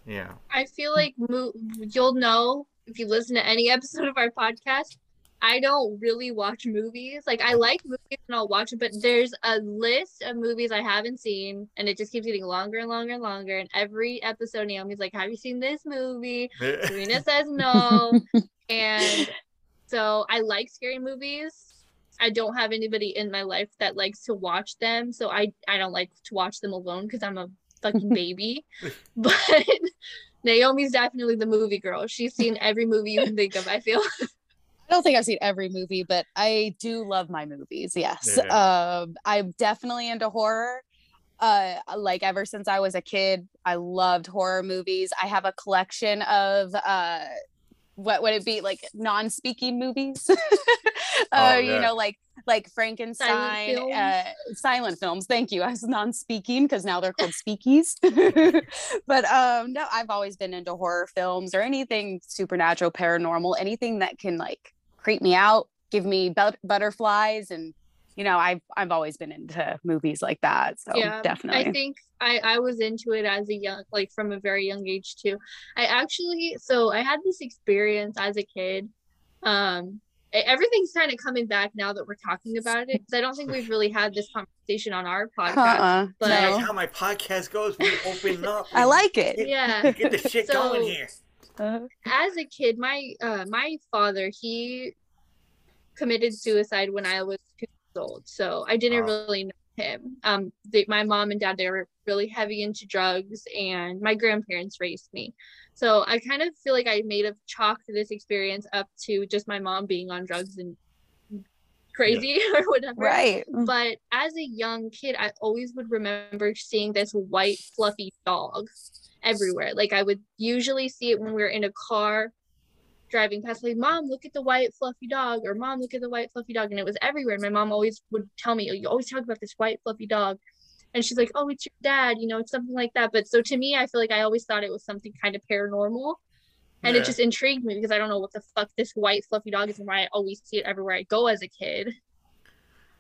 Speaker 7: Yeah.
Speaker 8: I feel like mo- you'll know if you listen to any [LAUGHS] episode of our podcast. I don't really watch movies. Like I like movies and I'll watch them, but there's a list of movies I haven't seen, and it just keeps getting longer and longer and longer. And every episode, Naomi's like, "Have you seen this movie?" [LAUGHS] Serena says no, and so I like scary movies. I don't have anybody in my life that likes to watch them, so I I don't like to watch them alone because I'm a fucking [LAUGHS] baby. but [LAUGHS] Naomi's definitely the movie girl. She's seen every movie you can think of. I feel.
Speaker 5: I don't think I've seen every movie, but I do love my movies. Yes.
Speaker 7: Yeah.
Speaker 5: Um, I'm definitely into horror. Uh, like ever since I was a kid, I loved horror movies. I have a collection of uh, what would it be like non-speaking movies? [LAUGHS] uh,
Speaker 7: Oh,
Speaker 5: you know, like like Frankenstein,
Speaker 8: films.
Speaker 5: uh, silent films. Thank you. I was non-speaking because now they're called speakies. [LAUGHS] but um, no, I've always been into horror films or anything supernatural, paranormal, anything that can like creep me out, give me but- butterflies, and you know, I've I've always been into movies like that. So
Speaker 8: Yeah,
Speaker 5: definitely.
Speaker 8: I think I I was into it as a young like from a very young age too. I actually so I had this experience as a kid. Um everything's kind of coming back now that we're talking about it because I don't think we've really had this conversation on our podcast.
Speaker 5: uh-uh,
Speaker 8: but-
Speaker 5: no.
Speaker 7: That's how my podcast goes. We open up. [LAUGHS]
Speaker 5: I like it.
Speaker 8: Yeah.
Speaker 7: Get the shit
Speaker 8: So-
Speaker 7: going here.
Speaker 8: As a kid, my uh my father, he committed suicide when I was two years old. So I didn't
Speaker 7: Wow.
Speaker 8: really know him. Um, they, my mom and dad they were really heavy into drugs, and my grandparents raised me. So I kind of feel like I made a chalk this experience up to just my mom being on drugs and crazy [LAUGHS] or whatever.
Speaker 5: Right.
Speaker 8: But as a young kid, I always would remember seeing this white fluffy dog everywhere. Like I would usually see it when we were in a car driving past, like, Mom, look at the white fluffy dog, or Mom, look at the white fluffy dog. And it was everywhere. And my mom always would tell me, oh, You always talk about this white fluffy dog. And she's like, Oh, it's your dad, you know, it's something like that. But so to me, I feel like I always thought it was something kind of paranormal. And
Speaker 7: Yeah.
Speaker 8: it just intrigued me because I don't know what the fuck this white fluffy dog is and why I always see it everywhere I go as a kid.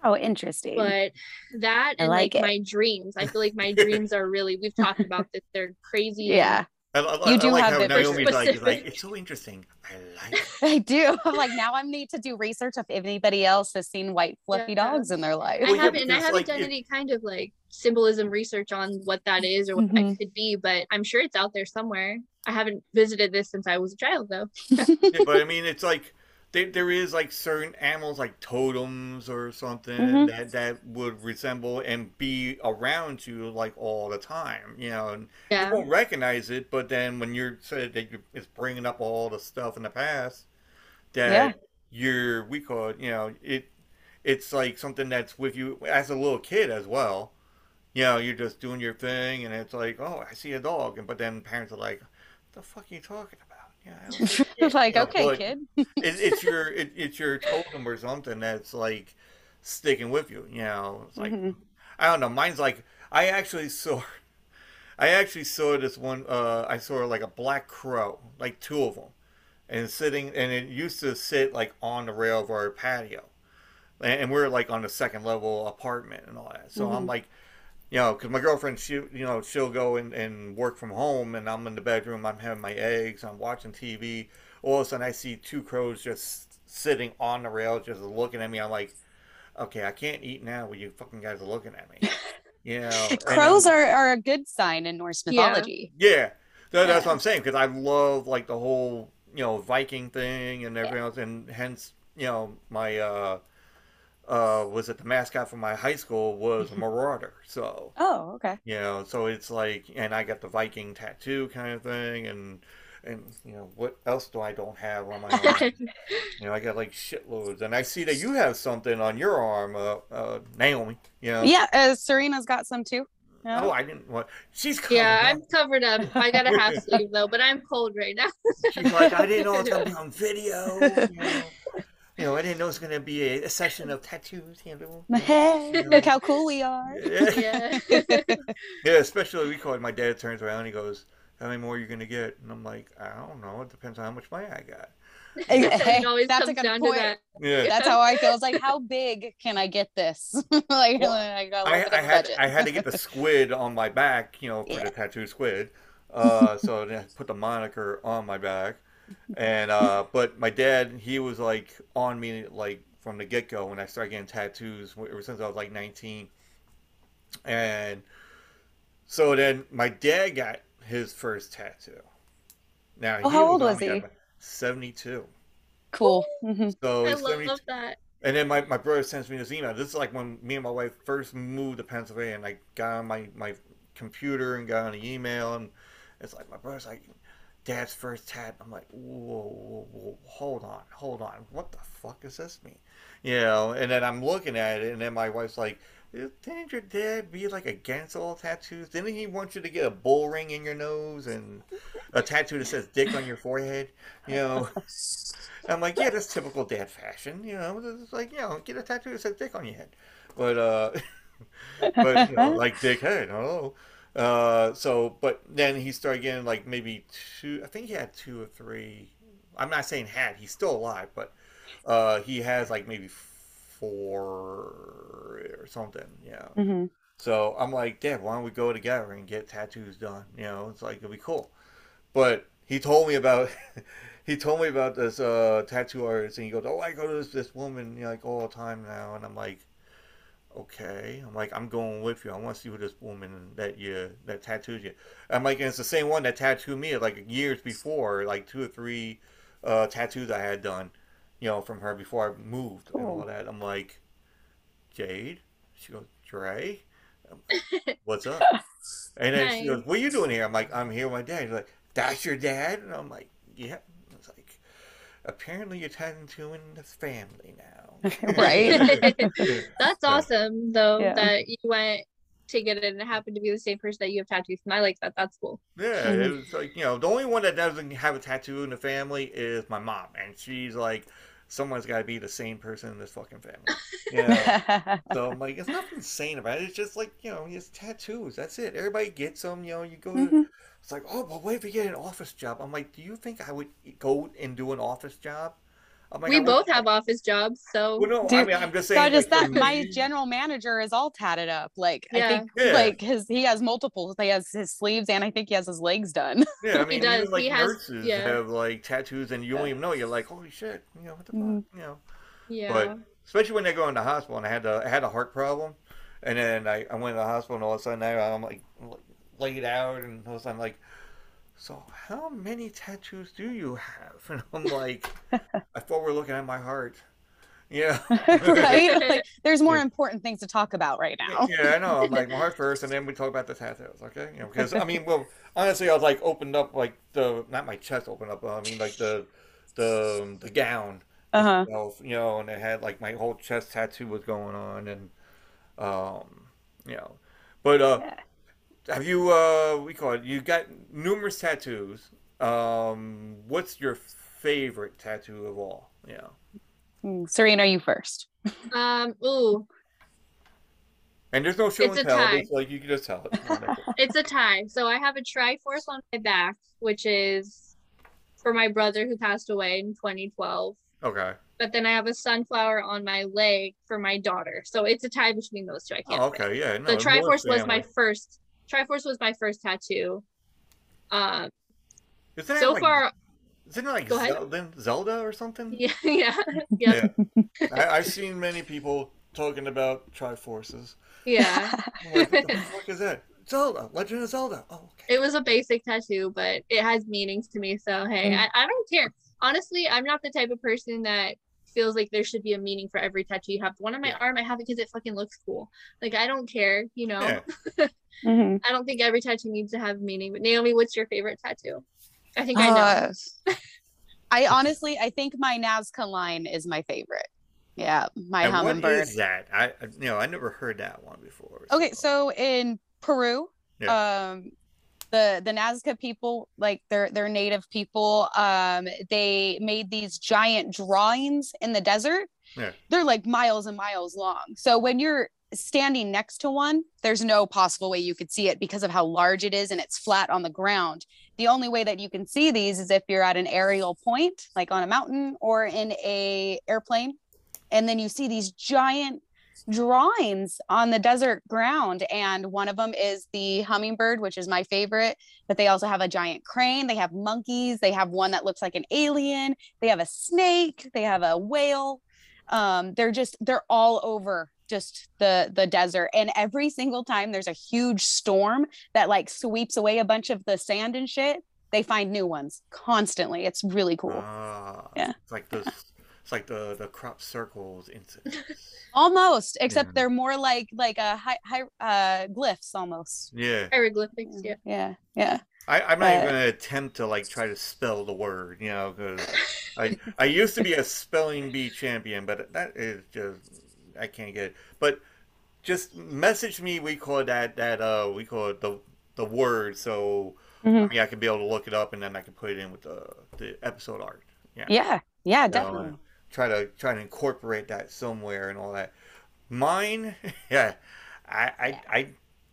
Speaker 5: Oh, interesting.
Speaker 8: But that
Speaker 5: I
Speaker 8: and
Speaker 5: like
Speaker 8: like, my dreams, I feel like my [LAUGHS] dreams are really we've talked about this. They're crazy.
Speaker 5: yeah,
Speaker 7: I, I,
Speaker 5: You
Speaker 7: I
Speaker 5: do
Speaker 7: like
Speaker 5: have
Speaker 7: how
Speaker 5: it
Speaker 7: Naomi's like, like, it's so interesting. I like [LAUGHS] it.
Speaker 5: I do. I'm like now I need to do research if anybody else has seen white fluffy
Speaker 8: Yeah.
Speaker 5: dogs in their life.
Speaker 8: I
Speaker 7: Well, yeah,
Speaker 8: haven't and I haven't
Speaker 7: like,
Speaker 8: done
Speaker 7: it-
Speaker 8: any kind of like symbolism research on what that is or what
Speaker 5: Mhm.
Speaker 8: that could be, but I'm sure it's out there somewhere. I haven't visited this since I was a child though.
Speaker 7: Yeah, but I mean, it's like there, there is like certain animals like totems or something
Speaker 5: Mhm.
Speaker 7: that that would resemble and be around you like all the time, you know, and
Speaker 8: Yeah.
Speaker 7: you won't recognize it. But then when you're said that you're, it's bringing up all the stuff in the past that
Speaker 5: Yeah.
Speaker 7: you're we call it, you know, it it's like something that's with you as a little kid as well. You know, you're just doing your thing, and it's like, oh, I see a dog, and but then parents are like, "The fuck are you talking about?" Yeah, I don't see shit,"
Speaker 5: like,
Speaker 7: you know,
Speaker 5: okay, kid.
Speaker 7: it, it's [LAUGHS] [LAUGHS] your it, it's your totem or something that's like sticking with you. You know, it's like
Speaker 5: Mhm.
Speaker 7: I don't know. Mine's like I actually saw, I actually saw this one. Uh, I saw like a black crow, like two of them, and sitting, and it used to sit like on the rail of our patio, and, and we're like on the second level apartment and all that. So I'm
Speaker 5: Mhm.
Speaker 7: like. You know, because my girlfriend, she, you know, she'll go and, and work from home, and I'm in the bedroom. I'm having my eggs. I'm watching TV. All of a sudden, I see two crows just sitting on the rail, just looking at me. I'm like, okay, I can't eat now when you fucking guys are looking at me. [LAUGHS] You know, [LAUGHS]
Speaker 5: Crows
Speaker 7: um,
Speaker 5: are, are a good sign in Norse mythology.
Speaker 7: Yeah, that, that's
Speaker 5: Yeah.
Speaker 7: what I'm saying because I love like the whole you know Viking thing and everything else, and hence you know my uh uh was it the mascot for my high school was a [LAUGHS] marauder. So
Speaker 5: Oh, okay.
Speaker 7: you know, so it's like, and I got the Viking tattoo kind of thing, and and you know what else do I don't have on my arm? [LAUGHS] you know, I got like shitloads, and I see that you have something on your arm, uh, uh Naomi. You know,
Speaker 5: Yeah, uh, Serena's got some too. Yeah.
Speaker 7: Oh, I didn't. What? She's covered
Speaker 8: yeah,
Speaker 7: up.
Speaker 8: I'm covered up. I got a half [LAUGHS] sleeve though, but I'm cold right now.
Speaker 7: She's like, I didn't know it was gonna be on video. You know, you know I didn't know it was gonna be a, a session of tattoos. You know.
Speaker 5: Hey, look how cool we are.
Speaker 7: Yeah.
Speaker 8: yeah. [LAUGHS]
Speaker 7: yeah, especially we call it. My dad turns around and he goes, "How many more are you gonna get?" And I'm like, "I don't know. It depends on how much money I got." [LAUGHS]
Speaker 5: Hey,
Speaker 8: it always
Speaker 5: that's a good
Speaker 8: down
Speaker 5: point.
Speaker 8: to that.
Speaker 7: Yeah.
Speaker 5: That's how I feel. It's like, how big can I get this? [LAUGHS] like,
Speaker 7: Well,
Speaker 5: I got a
Speaker 7: I,
Speaker 5: little bit
Speaker 7: I had
Speaker 5: budget.
Speaker 7: I had to get the squid on my back, you know, for
Speaker 5: Yeah.
Speaker 7: the tattoo squid. Uh, so then I put the moniker on my back, and uh, but my dad he was like on me like from the get go when I started getting tattoos ever since I was like 19, and so then my dad got his first tattoo. Now
Speaker 5: Oh, how old was he?
Speaker 7: 72.
Speaker 5: cool. Mhm.
Speaker 7: So
Speaker 8: I love
Speaker 7: 72
Speaker 8: that.
Speaker 7: and then my, my brother sends me this email. This is like when me and my wife first moved to Pennsylvania, and I got on my, my computer and got on the email, and it's like my brother's like, "Dad's first tat." I'm like, whoa, whoa, whoa, hold on, hold on, what the fuck does this mean? You know, and then I'm looking at it, and then my wife's like, "Didn't your dad be like against all tattoos? Didn't he want you to get a bull ring in your nose and a tattoo that says "dick" on your forehead?" You know. I'm like, yeah, that's typical dad fashion, you know. It's like, you know, get a tattoo that says dick on your head. But, uh, [LAUGHS] but, you know, like dickhead, hello. Uh, so, but then he started getting like maybe two, I think he had two or three. I'm not saying had, he's still alive, but, uh, he has like maybe four or something, Yeah.
Speaker 5: Mhm.
Speaker 7: So I'm like, Dad, why don't we go together and get tattoos done? You know, it's like it'll be cool. But he told me about [LAUGHS] he told me about this uh, tattoo artist, and he goes, "Oh, I go to this, this woman you know, like all the time now," and I'm like, "Okay." I'm like, "I'm going with you. I want to see who this woman that you that tattooed you." I'm like, and it's the same one that tattooed me like years before, like two or three uh, tattoos I had done, you know, from her before I moved and all that. I'm like, Jade. She goes, Dre. [LAUGHS] What's up? And then she goes, "What are you doing here?" I'm like, "I'm here with my dad." She's like, "That's your dad?" And I'm like, "Yeah." It's like, apparently you're tattooing the family now, [LAUGHS]
Speaker 5: Right. [LAUGHS]
Speaker 8: That's awesome though
Speaker 5: Yeah.
Speaker 8: that you went to get it and it happened to be the same person that you have tattoos and I like that. That's cool.
Speaker 7: Yeah,
Speaker 5: Mhm.
Speaker 7: it was like you know the only one that doesn't have a tattoo in the family is my mom, and she's like, someone's got to be the same person in this fucking family. [LAUGHS] Yeah. so I'm like, it's nothing insane about it. It's just like you know, it's tattoos. That's it. Everybody gets them. You know, you go. To,
Speaker 5: Mhm.
Speaker 7: It's like, oh, but what if you get an office job? I'm like, do you think I would go and do an office job? I'm like,
Speaker 8: we
Speaker 7: I would-
Speaker 8: both have office jobs, so
Speaker 7: Well, no, I mean, I'm just saying.
Speaker 5: Not just
Speaker 7: like,
Speaker 5: that, my [LAUGHS] general manager is all tatted up. Like I
Speaker 8: Yeah.
Speaker 5: think,
Speaker 7: Yeah.
Speaker 5: like his he has multiple. He has his sleeves and I think he has his legs done. [LAUGHS]
Speaker 7: Yeah, I mean,
Speaker 8: does.
Speaker 7: even like
Speaker 8: He has-
Speaker 7: nurses
Speaker 8: yeah.
Speaker 7: have like tattoos, and you don't even know. You're like, holy shit, you know what the
Speaker 5: Mhm.
Speaker 7: fuck, you know.
Speaker 8: yeah.
Speaker 7: But especially when they go into the hospital, and I had a I had a heart problem, and then I, I went to the hospital, and all of a sudden I, I'm like laid out, and all of a sudden I'm like, so how many tattoos do you have? [LAUGHS] And I'm like, I thought we are looking at my heart. Yeah. [LAUGHS]
Speaker 5: right? Like there's more
Speaker 7: Yeah.
Speaker 5: important things to talk about right now.
Speaker 7: Yeah, I know. I'm like my heart first, and then we talk about the tattoos, okay? You know, because I mean, well, honestly, I was like opened up like the not my chest opened up. I mean, like the the the gown,
Speaker 5: Uh-huh.
Speaker 7: itself, you know, and it had like my whole chest tattoo was going on, and um, you know, but uh, have you uh, we call it? You got numerous tattoos. Um, what's your favorite tattoo of all? Yeah.
Speaker 5: Mm, Serena, you first. [LAUGHS]
Speaker 8: um ooh,
Speaker 7: And there's no show
Speaker 8: It's
Speaker 7: and tell. It's like you can just tell it. [LAUGHS]
Speaker 8: it's a tie. So I have a Triforce on my back, which is for my brother who passed away in 2012.
Speaker 7: okay.
Speaker 8: But then I have a sunflower on my leg for my daughter. So it's a tie between those two. I can't
Speaker 7: Oh, okay. Yeah. No,
Speaker 8: the Triforce was my first Triforce was my first tattoo. Um so
Speaker 7: like,
Speaker 8: far
Speaker 7: Isn't it like Zelda, Zelda or something? [LAUGHS]
Speaker 8: yeah, yeah, yeah, [LAUGHS]
Speaker 7: I, I've seen many people talking about Triforces.
Speaker 8: yeah. [LAUGHS]
Speaker 7: Like, what the fuck is that? Zelda, Legend of Zelda. Oh, okay.
Speaker 8: It was a basic tattoo, but it has meanings to me. So hey,
Speaker 5: Mm.
Speaker 8: I, I don't care. Honestly, I'm not the type of person that feels like there should be a meaning for every tattoo you have. The One on my
Speaker 7: Yeah.
Speaker 8: arm, I have it because it fucking looks cool. Like I don't care, you know.
Speaker 7: Yeah. [LAUGHS]
Speaker 5: Mhm.
Speaker 8: I don't think every tattoo needs to have meaning. But Naomi, what's your favorite tattoo? I think I know.
Speaker 5: Uh, [LAUGHS] I honestly, I think my Nazca line is my favorite. Yeah, my
Speaker 7: And what
Speaker 5: hummingbird.
Speaker 7: is that? I, I- you know, I never heard that one before.
Speaker 5: Okay, so in Peru,
Speaker 7: Yeah.
Speaker 5: um, the the Nazca people, like they're they're native people, um, they made these giant drawings in the desert.
Speaker 7: Yeah.
Speaker 5: They're like miles and miles long. So when you're standing next to one, there's no possible way you could see it because of how large it is and it's flat on the ground. The only way that you can see these is if you're at an aerial point, like on a mountain or in a airplane, and then you see these giant drawings on the desert ground and one of them is the hummingbird which is my favorite but they also have a giant crane they have monkeys they have one that looks like an alien they have a snake they have a whale um they're just they're all over just the the desert and every single time there's a huge storm that like sweeps away a bunch of the sand and shit they find new ones constantly it's really cool
Speaker 7: Ah,
Speaker 5: Yeah.
Speaker 7: It's like this. It's like the the crop circles incidents. [LAUGHS]
Speaker 5: almost except
Speaker 7: Yeah.
Speaker 5: they're more like like a high high uh glyphs almost
Speaker 7: Yeah.
Speaker 8: Hieroglyphics, yeah.
Speaker 5: yeah yeah
Speaker 7: I, I'm not even
Speaker 5: Uh,
Speaker 7: gonna attempt to like try to spell the word, you know, because I [LAUGHS] I used to be a spelling bee champion, but that is just I can't get it. But just message me. We call that that uh we call it the the word. So
Speaker 5: Mhm.
Speaker 7: I mean I can be able to look it up and then I can put it in with the the episode art.
Speaker 5: yeah yeah
Speaker 7: Yeah. know,
Speaker 5: definitely
Speaker 7: and try to try to incorporate that somewhere and all that. Mine, [LAUGHS] yeah, I I, I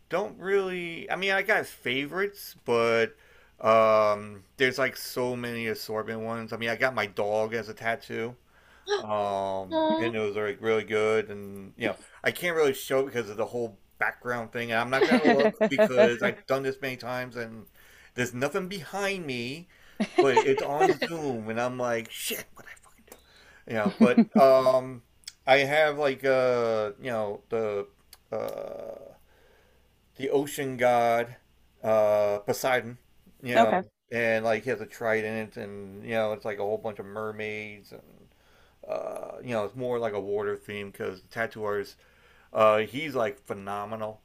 Speaker 7: don't really. I mean, I got favorites, but um, there's like so many assortment ones. I mean, I got my dog as a tattoo. [GASPS] Um, and it was like really good, and you know, I can't really show because of the whole background thing. And I'm not gonna look [LAUGHS] because I've done this many times, and there's nothing behind me, but it's on [LAUGHS] Zoom, and I'm like, shit, what I? You know, but [LAUGHS] um, I have like uh, you know, the uh, the ocean god, uh, Poseidon. You know,
Speaker 5: Okay.
Speaker 7: and like he has a trident, and you know, it's like a whole bunch of mermaids, and uh, you know, it's more like a water theme because the tattoo artist Uh, he's like phenomenal,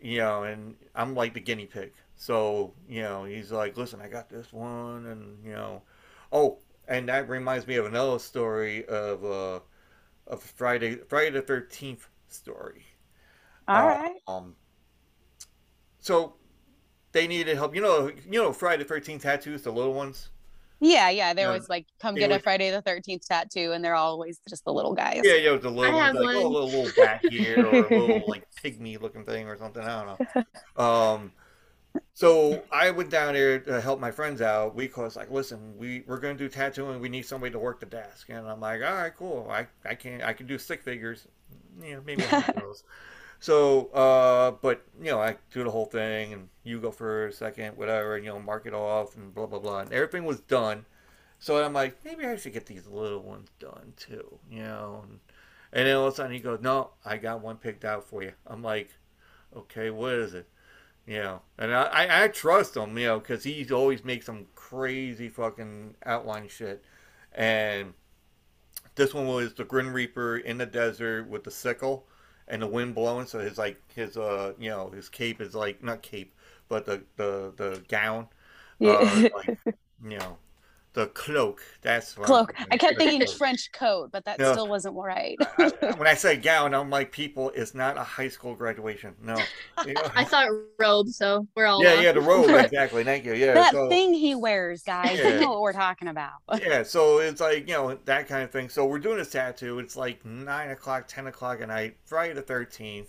Speaker 7: you know, and I'm like the guinea pig. So you know, he's like, listen, I got this one, and you know, oh, and that reminds me of another story of uh, of Friday Friday the Thirteenth story.
Speaker 5: All
Speaker 7: Uh,
Speaker 5: right.
Speaker 7: Um, so they needed help. You know, you know, Friday the Thirteenth tattoos, the little ones.
Speaker 5: Yeah, yeah. There
Speaker 7: Yeah.
Speaker 5: was like, come
Speaker 7: It
Speaker 5: get a Friday the Thirteenth tattoo, and they're always just the little guys.
Speaker 7: Yeah, yeah, the little ones, like oh, a little, little bat here or a little [LAUGHS] like pygmy looking thing or something. I don't know. Um, so I went down there to help my friends out. We was like, listen, we we're gonna do tattooing. We need somebody to work the desk, and I'm like, all right, cool. I I can I can do stick figures. You know, maybe those. [LAUGHS] So, uh, but you know, I do the whole thing, and you go for a second, whatever, and you know, mark it off, and blah blah blah, and everything was done. So I'm like, maybe I should get these little ones done too, you know. And, and then all of a sudden he goes, no, I got one picked out for you. I'm like, okay, what is it? You know, and I, I, I trust him, you know, because he always makes some crazy fucking outline shit. And this one was the Grim Reaper in the desert with the sickle and the wind blowing. So his like his uh you know his cape is like not cape, but the the the gown,
Speaker 5: Yeah.
Speaker 7: uh, like, [LAUGHS] you know, the cloak. That's what I'm
Speaker 5: Cloak. I kept thinking
Speaker 7: cloak.
Speaker 5: French coat, but that
Speaker 7: No.
Speaker 5: still wasn't right. [LAUGHS]
Speaker 7: I- when I say [LAUGHS] gown, I'm like, people, it's not a high school graduation. No. [LAUGHS] You know?
Speaker 8: I thought robe, so we're all
Speaker 7: yeah,
Speaker 8: off.
Speaker 7: yeah, the robe, exactly. Thank you. Yeah.
Speaker 5: that
Speaker 7: so,
Speaker 5: thing he wears, guys.
Speaker 7: Yeah.
Speaker 5: You know what we're talking about.
Speaker 7: yeah, so it's like, you know, that kind of thing. So we're doing this tattoo. It's like 9 o'clock, 10 o'clock at night, Friday the 13th.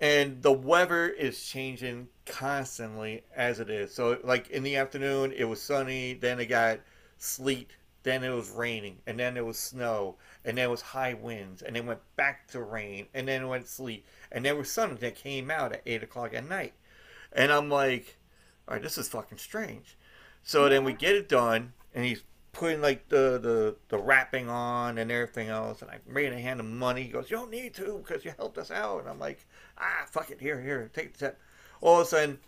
Speaker 7: And the weather is changing constantly as it is. So, like in the afternoon, it was sunny, then it got sleet, then it was raining, and then it was snow, and then it was high winds, and then went back to rain, and then it went sleet, and there was sun that came out at 8 o'clock at night. And I'm like, all right, this is fucking strange. So then we get it done, and he's putting like the, the, the wrapping on and everything else. And I'm made a hand him money. He goes, You don't need to because you helped us out. And I'm like, Ah, fuck it. Here, here, take the tip. All of a sudden,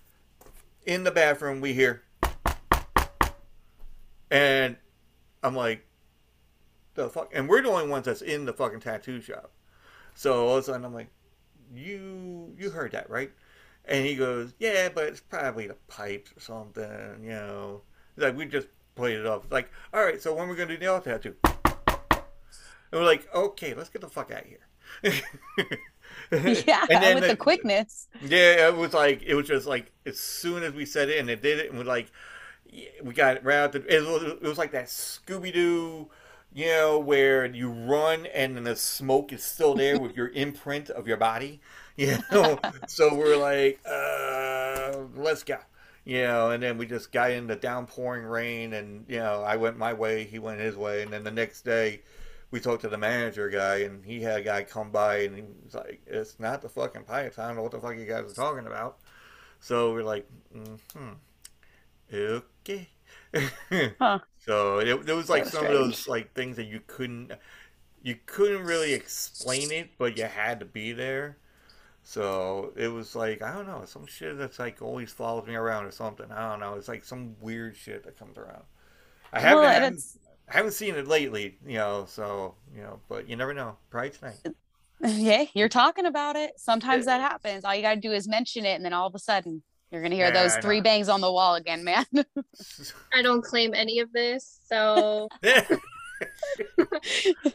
Speaker 7: in the bathroom, we hear, and I'm like, The fuck? And we're the only ones that's in the fucking tattoo shop. So all of a sudden, I'm like, You you heard that, right? And he goes, Yeah, but it's probably the pipes or something, you know. Like, we just played it off. Like, all right, so when are we're going to do the other tattoo? And we're like, okay, let's get the fuck out of here. [LAUGHS]
Speaker 5: yeah,
Speaker 7: And then
Speaker 5: with the, quickness.
Speaker 7: Yeah, it was like, it was just like, as soon as we said it and it did it, and we're like, we got it right out the, it was, it was like that Scooby Doo, you know, where you run and then the smoke is still there with your [LAUGHS] imprint of your body, you know. [LAUGHS] so we're like, uh, let's go, you know. And then we just got in the downpouring rain, and you know, I went my way, he went his way, and then the next day. We talked to the manager guy, and he had a guy come by, and he was like, "It's not the fucking pipes. I don't know what the fuck you guys are talking about." So we're like, mm-hmm. okay. [LAUGHS]
Speaker 5: Huh.
Speaker 7: So it, it was like
Speaker 5: So
Speaker 7: some of those like things that you couldn't you couldn't really explain it, but you had to be there. So it was like I don't know some shit that's like always follows me around or something. I don't know. It's like some weird shit that comes around. I haven't,
Speaker 5: Well,
Speaker 7: haven't, I haven't seen it lately, you know. So you know, but you never know. Probably tonight. [LAUGHS]
Speaker 5: yeah, you're talking about it. Sometimes that happens. All you gotta do is mention it, and then all of a sudden you're gonna hear
Speaker 7: Yeah,
Speaker 5: those
Speaker 7: I
Speaker 5: three
Speaker 7: know.
Speaker 5: bangs on the wall again, man. [LAUGHS] [LAUGHS]
Speaker 8: I don't claim any of this, so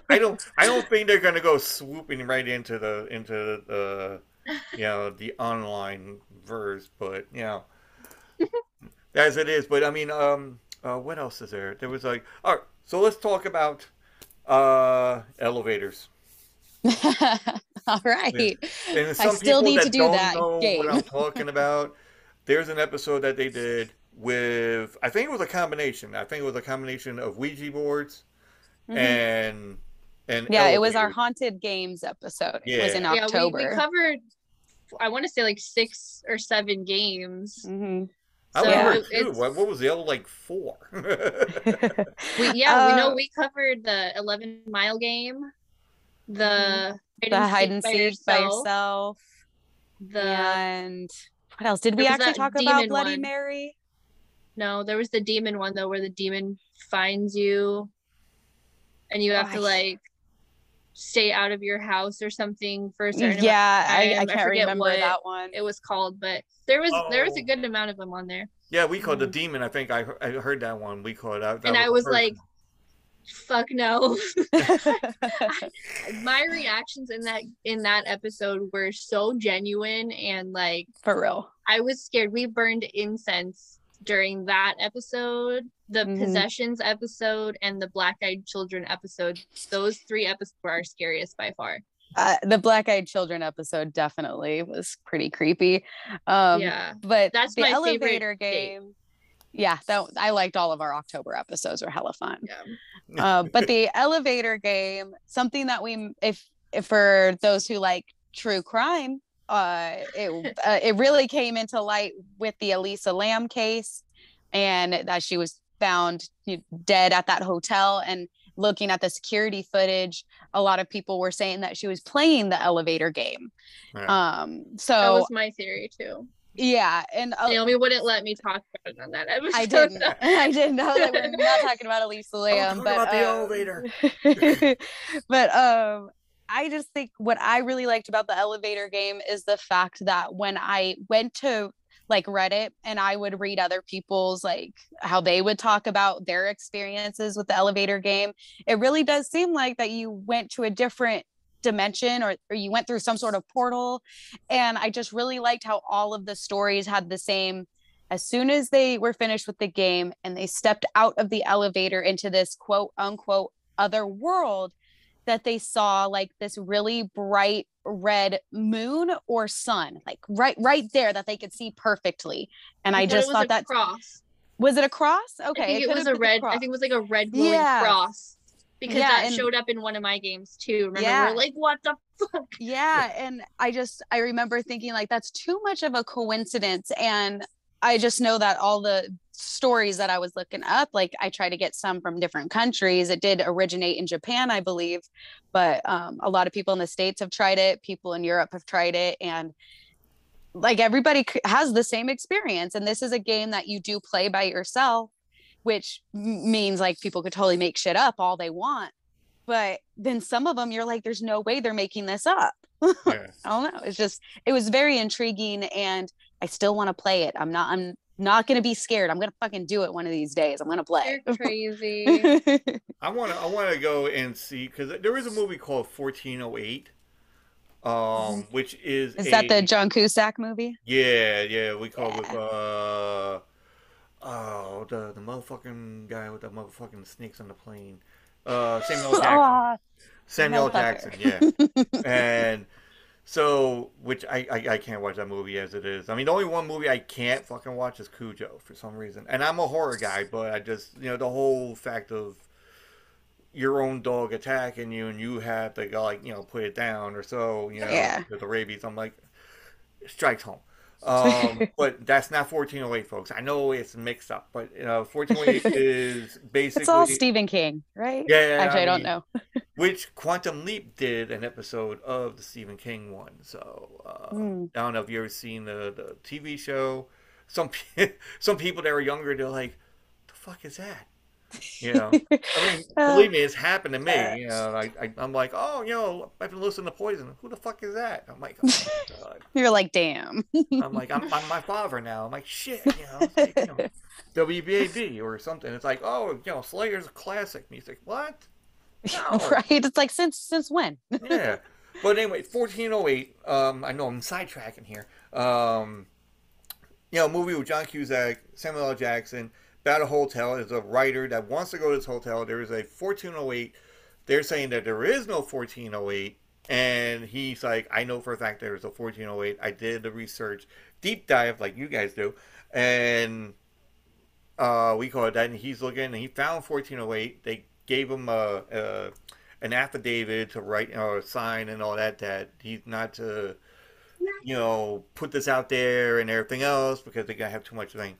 Speaker 7: I don't. I don't think they're gonna go swooping right into the into the you know the online verse, but you know [LAUGHS] as it is. But I mean, um, uh, what else is there? There was like, all right. So let's talk about uh elevators. [LAUGHS]
Speaker 5: all right. I still need to do that
Speaker 7: know
Speaker 5: game.
Speaker 7: what I'm talking [LAUGHS] about. There's an episode that they did with. I think it was a combination. I think it was a combination of Ouija boards
Speaker 5: Mhm.
Speaker 7: and and
Speaker 5: yeah, it was our haunted games episode. It was in
Speaker 7: Yeah.
Speaker 8: yeah, we, we covered. I want to say like six or seven games.
Speaker 5: Mhm.
Speaker 7: I
Speaker 8: So
Speaker 7: remember
Speaker 8: it-
Speaker 7: two. What, what was the other like four? [LAUGHS]
Speaker 8: We, yeah, we know
Speaker 5: Uh,
Speaker 8: we covered the 11 mile game, the
Speaker 5: the hide and
Speaker 8: by
Speaker 5: seek by
Speaker 8: yourself,
Speaker 5: yourself.
Speaker 8: The
Speaker 5: and what else? Did we actually talk about Bloody
Speaker 8: one.
Speaker 5: Mary?
Speaker 8: no, there was the demon one though, where the demon finds you, and you have
Speaker 5: Oh,
Speaker 8: to
Speaker 5: I-
Speaker 8: like stay out of your house or something for a certain amount
Speaker 5: yeah, I,
Speaker 8: time.
Speaker 5: I
Speaker 8: I
Speaker 5: can't
Speaker 8: forget
Speaker 5: remember
Speaker 8: what
Speaker 5: that one.
Speaker 8: it was called, but there was there was a
Speaker 7: Oh.
Speaker 8: good amount of them on there.
Speaker 7: Yeah, we called the
Speaker 5: Mhm.
Speaker 7: demon. I think I, I heard that one. We called that. that
Speaker 8: and I was like, fuck no. [LAUGHS] [LAUGHS] My reactions in that in that episode were so genuine and like
Speaker 5: For real.
Speaker 8: I was scared. We burned incense during that episode, the
Speaker 5: Mhm.
Speaker 8: possessions episode, and the black eyed children episode. Those three episodes were our scariest by far.
Speaker 5: Uh, the Black Eyed Children episode definitely was pretty creepy. Um,
Speaker 8: yeah.
Speaker 5: but
Speaker 8: That's
Speaker 5: the
Speaker 8: my favorite
Speaker 5: elevator
Speaker 8: date.
Speaker 5: game. Yeah, that I liked all of our October episodes were hella fun.
Speaker 8: Yeah. [LAUGHS]
Speaker 5: uh, but the elevator game, something that we, if, if for those who like true crime, uh, it uh, it really came into light with the Elisa Lam case, and that she was found dead at that hotel. And looking at the security footage, a lot of people were saying that she was playing the elevator game.
Speaker 7: Yeah.
Speaker 5: Um, so That
Speaker 8: was my theory too.
Speaker 5: yeah, and uh,
Speaker 8: Naomi wouldn't let me talk about it on that episode.
Speaker 5: I didn't. [LAUGHS] I didn't know that we're not talking about Elisa
Speaker 7: Lam,
Speaker 5: but
Speaker 7: about the
Speaker 5: um,
Speaker 7: elevator. [LAUGHS] [LAUGHS]
Speaker 5: but um, I just think what I really liked about the elevator game is the fact that when I went to like Reddit and I would read other people's like how they would talk about their experiences with the elevator game, it really does seem like that you went to a different dimension or, or you went through some sort of portal. And i just really liked how all of the stories had the same as soon as they were finished with the game and they stepped out of the elevator into this quote unquote other world that they saw like this really bright red moon or sun like right right there that they could see perfectly and i
Speaker 8: thought it
Speaker 5: just
Speaker 8: was
Speaker 5: thought that
Speaker 8: cross.
Speaker 5: was it a cross okay
Speaker 8: think it, was a red. I think it was like a red glowing
Speaker 5: Yeah.
Speaker 8: cross because
Speaker 5: Yeah,
Speaker 8: that
Speaker 5: and-
Speaker 8: showed up in one of my games too. Remember,
Speaker 5: Yeah.
Speaker 8: were like, "What the fuck?"
Speaker 5: yeah and i just i remember thinking like that's too much of a coincidence and i just know that all the stories that i was looking up like i try to get some from different countries it did originate in japan i believe but um, a lot of people in the states have tried it people in europe have tried it and like everybody has the same experience and this is a game that you do play by yourself which means like people could totally make shit up all they want but then some of them you're like there's no way they're making this up [LAUGHS]
Speaker 7: Yeah.
Speaker 5: I don't know. It's just it was very intriguing and I still want to play it. I'm not I'm not gonna be scared. I'm gonna fucking do it one of these days. I'm gonna play.
Speaker 8: You're [LAUGHS] crazy. [LAUGHS]
Speaker 7: I want to I want to go and see because there is a movie called 1408, um, which is
Speaker 5: Is that the John Cusack movie?
Speaker 7: Yeah, yeah, we call it uh oh the the motherfucking guy with the motherfucking snakes on the plane. Uh Samuel [LAUGHS] Jackson.
Speaker 5: Aw,
Speaker 7: Samuel. Jackson, yeah. and so which I, I I can't watch that movie as it is. I mean the only one movie I can't fucking watch is Cujo for some reason. And I'm a horror guy, but I just you know, the whole fact of your own dog attacking you and you have to like, you know, put it down or so, you know,
Speaker 5: Yeah.
Speaker 7: with the rabies. I'm like strikes home. Um, [LAUGHS] but that's not 1408, folks. I know it's mixed up, but you know, 1408 [LAUGHS] is basically
Speaker 5: it's all Stephen King, right?
Speaker 7: Yeah, yeah,
Speaker 5: Actually, I,
Speaker 7: I
Speaker 5: don't
Speaker 7: mean,
Speaker 5: know. [LAUGHS]
Speaker 7: which Quantum Leap did an episode of the Stephen King one. So uh,
Speaker 5: Mm.
Speaker 7: I don't know if you ever seen the, the TV show. Some some people that were younger, they're like, "The fuck is that?" You know. I mean, [LAUGHS]
Speaker 5: Uh,
Speaker 7: believe me, it's happened to me. You know, I, I I'm like, "Oh, you know, I've been listening to Poison. Who the fuck is that?" I'm like, "Oh my [LAUGHS] god."
Speaker 5: You're like, damn.
Speaker 7: I'm like, I'm, I'm my father now. I'm like, shit, you know, like, you know [LAUGHS] WBAB or something. It's like, oh, you know, Slayer's a classic music. What? No.
Speaker 5: right? It's like since since when?
Speaker 7: yeah. But anyway, 1408. Um, I know I'm sidetracking here. Um, you know, movie with John Cusack, Samuel L. Jackson, about a hotel. There's a writer that wants to go to this hotel. There is a 1408. They're saying that there is no 1408. And he's like, I know for a fact there's a 1408. I did the research, deep dive like you guys do. And uh, we call it that. And he's looking and he found 1408. They gave him a, a an affidavit to write or sign and all that that he's not to you know put this out there and everything else because they're gonna have too much thing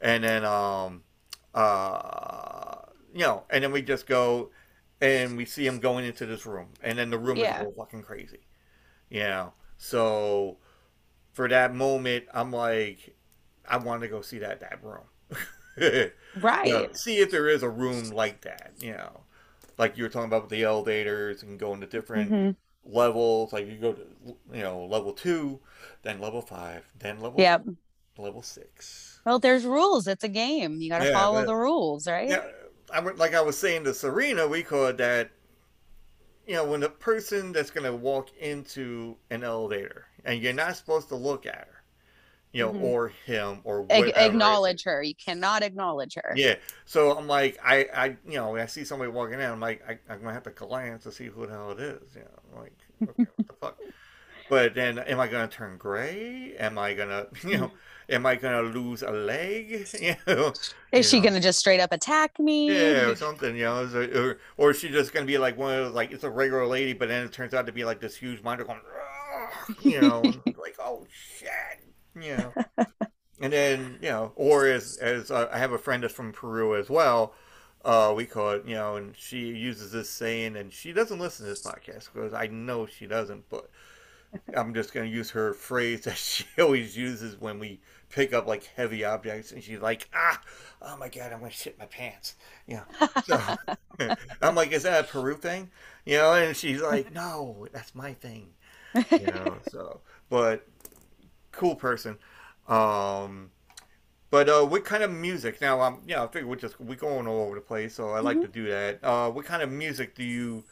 Speaker 7: and then um uh you know and then we just go and we see him going into this room and then the room
Speaker 5: Yeah.
Speaker 7: is all fucking crazy you know so for that moment i'm like i want to go see that that room [LAUGHS]
Speaker 5: Right.
Speaker 7: you know, see if there is a room like that, you know. like you were talking about with the elevators and going to different
Speaker 5: Mhm.
Speaker 7: levels. Like you go to you know level two, then level five, then level
Speaker 5: Yep.
Speaker 7: level six.
Speaker 5: Well, there's rules. It's a game. You got to
Speaker 7: Yeah,
Speaker 5: follow
Speaker 7: but-
Speaker 5: the rules, right?
Speaker 7: Yeah, I would like I was saying to Serena, we call it that. You know, when the person that's going to walk into an elevator and you're not supposed to look at her, you know,
Speaker 5: Mhm.
Speaker 7: or him or whatever.
Speaker 5: acknowledge her. You cannot acknowledge her.
Speaker 7: Yeah. So I'm like, I, I, you know, I see somebody walking in, I'm like, I, I'm gonna have to glance to see who the hell it is. You know, I'm like, okay, what the fuck? [LAUGHS] But then, am I gonna turn gray? Am I gonna, [LAUGHS] you know, am I gonna lose a leg? [LAUGHS] You know,
Speaker 5: Is she
Speaker 7: you know?
Speaker 5: gonna just straight up attack me?
Speaker 7: Yeah, or something, you know, or or is she just gonna be like one of those, like it's a regular lady, but then it turns out to be like this huge monster going, you know, [LAUGHS] like oh shit, you know, and then you know, or as as uh, I have a friend that's from Peru as well, uh, we call it, you know, and she uses this saying, and she doesn't listen to this podcast because I know she doesn't, but I'm just gonna use her phrase [LAUGHS] that she always uses when we pick up like heavy objects, and she's like, ah, oh my god, I'm gonna shit my pants, you know. So [LAUGHS] I'm like, is that a Peru thing? You know, and she's like, [LAUGHS] no, that's my thing. You know, so but cool person. Um but uh what kind of music now um yeah, I figure we're just we're going all over the place, so I like to do that. Uh what kind of music do you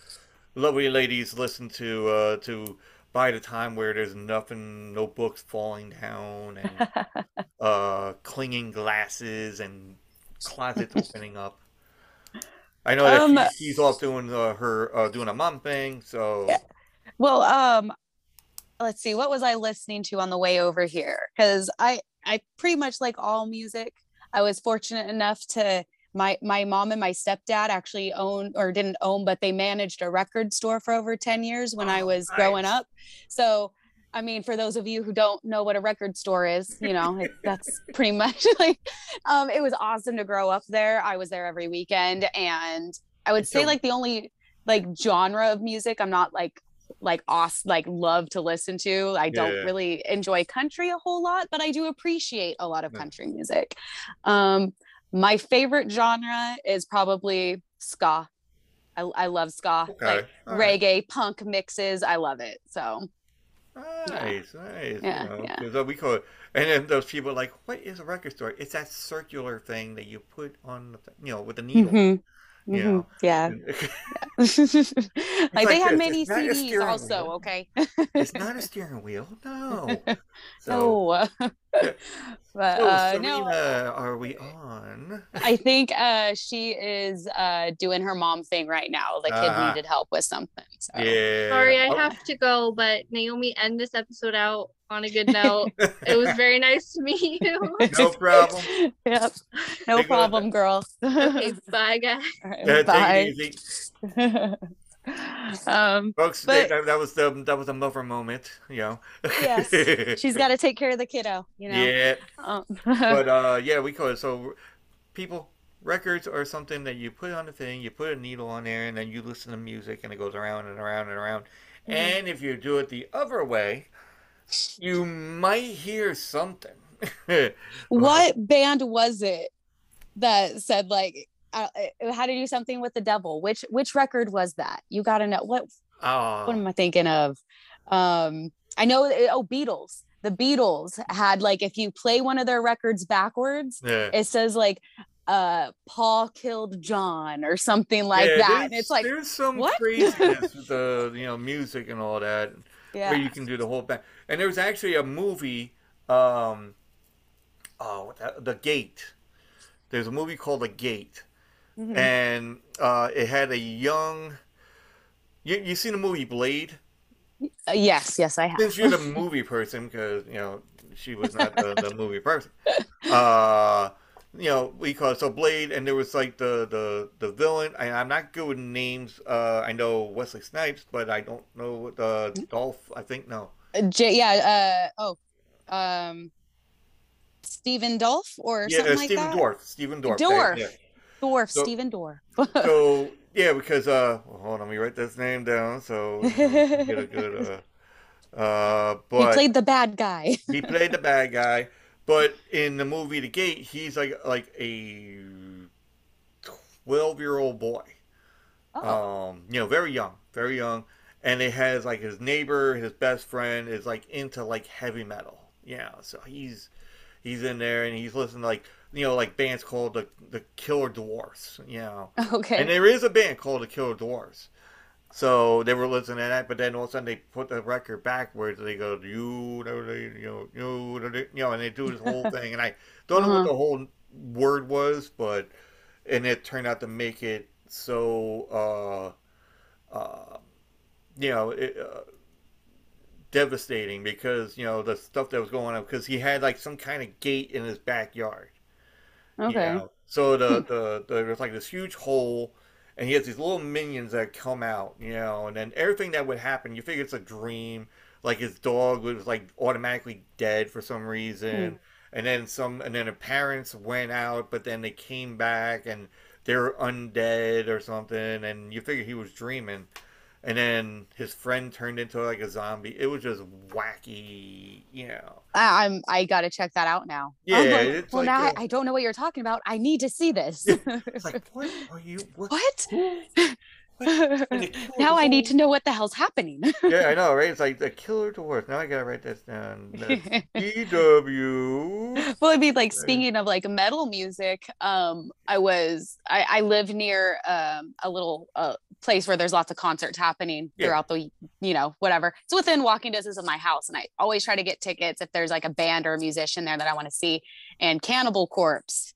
Speaker 7: lovely ladies listen to uh to by the time where there's nothing no books falling down and [LAUGHS] uh clinging glasses and closets opening up. I know that
Speaker 5: Um,
Speaker 7: she, she's off doing uh, her uh, doing a mom thing, so
Speaker 5: Well, um, let's see. What was I listening to on the way over here? Because I I pretty much like all music. I was fortunate enough to my my mom and my stepdad actually own or didn't own, but they managed a record store for over ten years when I
Speaker 7: Oh,
Speaker 5: was growing up. So. I mean, for those of you who don't know what a record store is, you know, it, that's [LAUGHS] pretty much [LAUGHS] like, um, it was awesome to grow up there. I was there every weekend, and I would say
Speaker 7: So-
Speaker 5: like the only like genre of music I'm not like like awesome like love to listen to. I don't
Speaker 7: Yeah.
Speaker 5: really enjoy country a whole lot, but I do appreciate a lot of
Speaker 7: Yeah.
Speaker 5: country music. Um my favorite genre is probably ska. I, I love ska.
Speaker 7: okay.
Speaker 5: Like
Speaker 7: all right.
Speaker 5: reggae, punk mixes. I love it. So
Speaker 7: Nice, nice.
Speaker 5: Yeah,
Speaker 7: you know,
Speaker 5: yeah.
Speaker 7: uh, we call it, and then those people are like, what is a record store? It's that circular thing that you put on, the, th- you know, with the needle.
Speaker 5: Mhm,
Speaker 7: you
Speaker 5: mhm,
Speaker 7: know.
Speaker 5: yeah. Like, [LAUGHS] [LAUGHS]
Speaker 7: like
Speaker 5: they
Speaker 7: this,
Speaker 5: many
Speaker 7: a
Speaker 5: CDs also,
Speaker 7: wheel.
Speaker 5: okay?
Speaker 7: it's not a [LAUGHS] steering wheel, no. So,
Speaker 5: no. [LAUGHS] but
Speaker 7: so
Speaker 5: uh,
Speaker 7: Serena,
Speaker 5: no,
Speaker 7: are we on?
Speaker 5: I think uh, she is uh, doing her mom thing right now. The kid
Speaker 7: Ah.
Speaker 5: needed help with something. So.
Speaker 7: Yeah.
Speaker 8: Sorry, I
Speaker 7: Oh,
Speaker 8: have to go, but Naomi, end this episode out on a good note. it was [LAUGHS] very nice to meet you.
Speaker 7: no problem. [LAUGHS]
Speaker 5: Yep. No
Speaker 7: Take
Speaker 5: problem, girl.
Speaker 8: okay, bye, guys.
Speaker 5: All right,
Speaker 7: Yeah,
Speaker 5: bye.
Speaker 7: Take it easy.
Speaker 5: um,
Speaker 7: Folks,
Speaker 5: But-
Speaker 7: that, that was the that was a mother moment, you know.
Speaker 5: Yes, she's [LAUGHS] got to take care of the kiddo, you know.
Speaker 7: Yeah,
Speaker 5: Um, [LAUGHS]
Speaker 7: but uh, yeah, we call it so. People, records are something that you put on the thing, you put a needle on there, and then you listen to music, and it goes around and around and around.
Speaker 5: Mhm.
Speaker 7: And if you do it the other way, you might hear something. [LAUGHS]
Speaker 5: what band was it that said like uh, it had to do something with the devil? Which which record was that? You got to know what
Speaker 7: Oh,
Speaker 5: what am I thinking of? Um, I know. Oh, Beatles. The Beatles had like if you play one of their records backwards,
Speaker 7: yeah.
Speaker 5: it says like uh Paul killed John or something like
Speaker 7: Yeah,
Speaker 5: that. And it's like
Speaker 7: there's some
Speaker 5: what?
Speaker 7: craziness [LAUGHS] with the you know music and all that.
Speaker 5: yeah.
Speaker 7: where you can do the whole back. And there was actually a movie, um, oh, the, the Gate. There's a movie called The Gate,
Speaker 5: Mhm.
Speaker 7: and uh, it had a young. You you seen the movie Blade?
Speaker 5: Uh, yes, yes, I have.
Speaker 7: Since you're the movie person, because you know she was not the, the movie person. Uh, you know, we call it so Blade, and there was like the the the villain. I, I'm not good with names. Uh, I know Wesley Snipes, but I don't know the Dolph. I think no.
Speaker 5: Uh, J- yeah. Uh, oh, um, Stephen Dolph or
Speaker 7: Yeah,
Speaker 5: something
Speaker 7: uh,
Speaker 5: like
Speaker 7: Stephen
Speaker 5: that.
Speaker 7: Dwarf. Stephen Dorff.
Speaker 5: Dwarf.
Speaker 7: Yeah.
Speaker 5: Dorff.
Speaker 7: So-
Speaker 5: Stephen Dorff.
Speaker 7: So [LAUGHS] yeah, because uh, well, hold on, let me write this name down so get a good uh, uh,
Speaker 5: he played the bad guy. [LAUGHS]
Speaker 7: he played the bad guy. But in the movie The Gate, he's like like a twelve year old boy.
Speaker 5: Oh.
Speaker 7: Um, you know, very young, very young, and it has like his neighbor, his best friend is like into like heavy metal. Yeah, so he's he's in there and he's listening to like you know like bands called the the Killer Dwarfs. You know, [LAUGHS]
Speaker 5: Okay.
Speaker 7: and there is a band called the Killer Dwarfs. So they were listening to that, but then all of a sudden they put the record backwards. And they go, you know, you know, you know, you know, and they do this whole thing. And I [LAUGHS] don't know what
Speaker 5: Uh-huh.
Speaker 7: the whole word was, but and it turned out to make it so, uh, uh, you know, it, uh, devastating because you know the stuff that was going on because he had like some kind of gate in his backyard. You
Speaker 5: Okay.
Speaker 7: know. So the, the, the there's like this huge hole, and he has these little minions that come out, you know, and then everything that would happen, you figure it's a dream. Like his dog was like automatically dead for some reason, hmm. and then some, and then the parents went out, but then they came back and they're undead or something, and you figure he was dreaming. And then his friend turned into like a zombie. It was just wacky, you know.
Speaker 5: I, I'm I gotta check that out now.
Speaker 7: Yeah,
Speaker 5: like, well,
Speaker 7: like,
Speaker 5: now
Speaker 7: uh,
Speaker 5: I, don't know what you're talking about. I need to see this.
Speaker 7: It's like, [LAUGHS] what are you? What?
Speaker 5: what?
Speaker 7: What? And the [LAUGHS] killer
Speaker 5: now I need to know what the hell's happening.
Speaker 7: Yeah, I [LAUGHS] know, right? It's like the killer dwarf. Now I gotta write this down. [LAUGHS] EW.
Speaker 5: well, I mean, like speaking of like metal music, um, I was I, I live near um a little uh place where there's lots of concerts happening
Speaker 7: Yeah.
Speaker 5: throughout the you know whatever. It's within walking distance of my house, and I always try to get tickets if there's like a band or a musician there that I want to see. And Cannibal Corpse.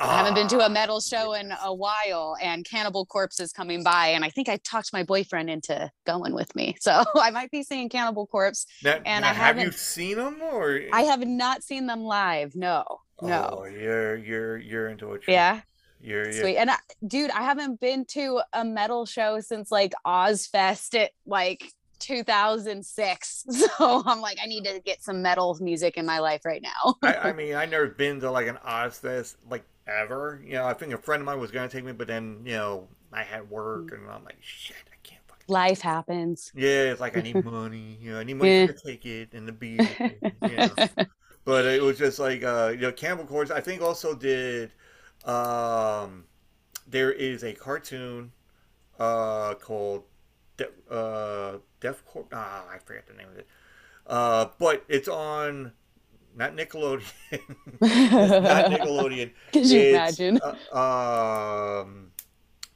Speaker 5: I haven't been to a ah. metal show in a while, and Cannibal Corpse is coming by, and I think I talked my boyfriend into going with me, so [LAUGHS] I might be seeing Cannibal Corpse.
Speaker 7: Now,
Speaker 5: and
Speaker 7: now,
Speaker 5: I
Speaker 7: have you seen them or?
Speaker 5: I have not seen them live. No, no.
Speaker 7: Oh, you're you're you're into it.
Speaker 5: Yeah.
Speaker 7: You're, you're
Speaker 5: Sweet. And I, dude, I haven't been to a metal show since like Ozzfest at like 2006. [LAUGHS] So I'm like, I need to get some metal music in my life right now.
Speaker 7: I, I [LAUGHS] mean, I never been to like an Ozzfest like ever. You know, I think a friend of mine was gonna take me, but then you know I had
Speaker 5: Mm.
Speaker 7: work, and I'm like, shit, I can't fucking.
Speaker 5: Life happens.
Speaker 7: Yeah, it's like I need [LAUGHS] money. You know, I need money for the ticket and the [LAUGHS] beer. you know. But it was just like uh, you know, Cannibal Corpse. I think also did. Um, there is a cartoon uh, called De- uh, Death Corp. Ah, I forget the name of it. Uh, but it's on not Nickelodeon. [LAUGHS] not [LAUGHS] Nickelodeon.
Speaker 5: Could you
Speaker 7: It's,
Speaker 5: imagine?
Speaker 7: Uh, um,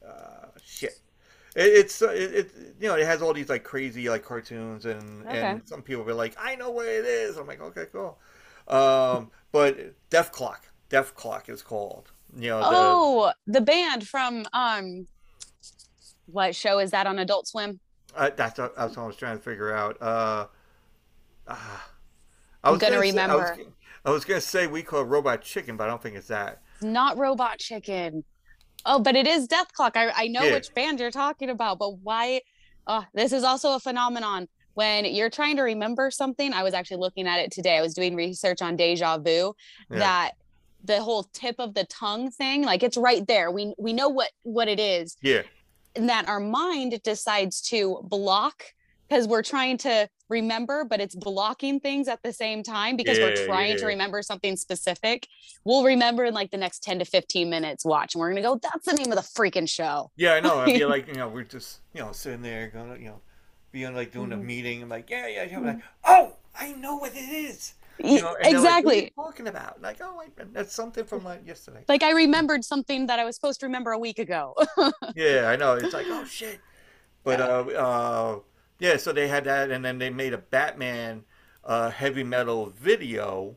Speaker 7: uh, shit. It, it's uh, it, it you know it has all these like crazy like cartoons and
Speaker 5: Okay.
Speaker 7: and some people are like I know what it is. I'm like okay cool. Um, but Dethklok, Death Clock is called. You know the,
Speaker 5: Oh, the band from um what show is that on Adult Swim?
Speaker 7: uh, that's what, that's what I was trying to figure out. Uh, ah. I
Speaker 5: I'm
Speaker 7: was
Speaker 5: gonna
Speaker 7: say- I was,
Speaker 5: remember.
Speaker 7: I was gonna say we call it Robot Chicken, but I don't think it's that.
Speaker 5: It's not Robot Chicken. Oh, but it is Dethklok. I, I know
Speaker 7: Yeah.
Speaker 5: which band you're talking about, but why? Oh, this is also a phenomenon. When you're trying to remember something, I was actually looking at it today. I was doing research on deja vu.
Speaker 7: Yeah.
Speaker 5: That the whole tip of the tongue thing, like it's right there. We we know what what it is,
Speaker 7: Yeah,
Speaker 5: and that our mind decides to block because we're trying to remember, but it's blocking things at the same time because
Speaker 7: Yeah,
Speaker 5: we're trying to remember something specific. We'll remember in like the next 10 to 15 minutes watch, and we're gonna go, that's the name of the freaking show.
Speaker 7: yeah, I know. I feel like you know we're [LAUGHS] just you know sitting there going you know being like doing a
Speaker 5: Mhm.
Speaker 7: meeting. I'm like yeah yeah yeah. I'm like oh I know what it is. You know, and they're like, "What are
Speaker 5: exactly.
Speaker 7: you talking about like oh like, that's something from like yesterday.
Speaker 5: Like I remembered something that I was supposed to remember a week ago. [LAUGHS]
Speaker 7: Yeah, I know. It's like, oh shit. But uh, uh, yeah. So they had that, and then they made a Batman uh, heavy metal video.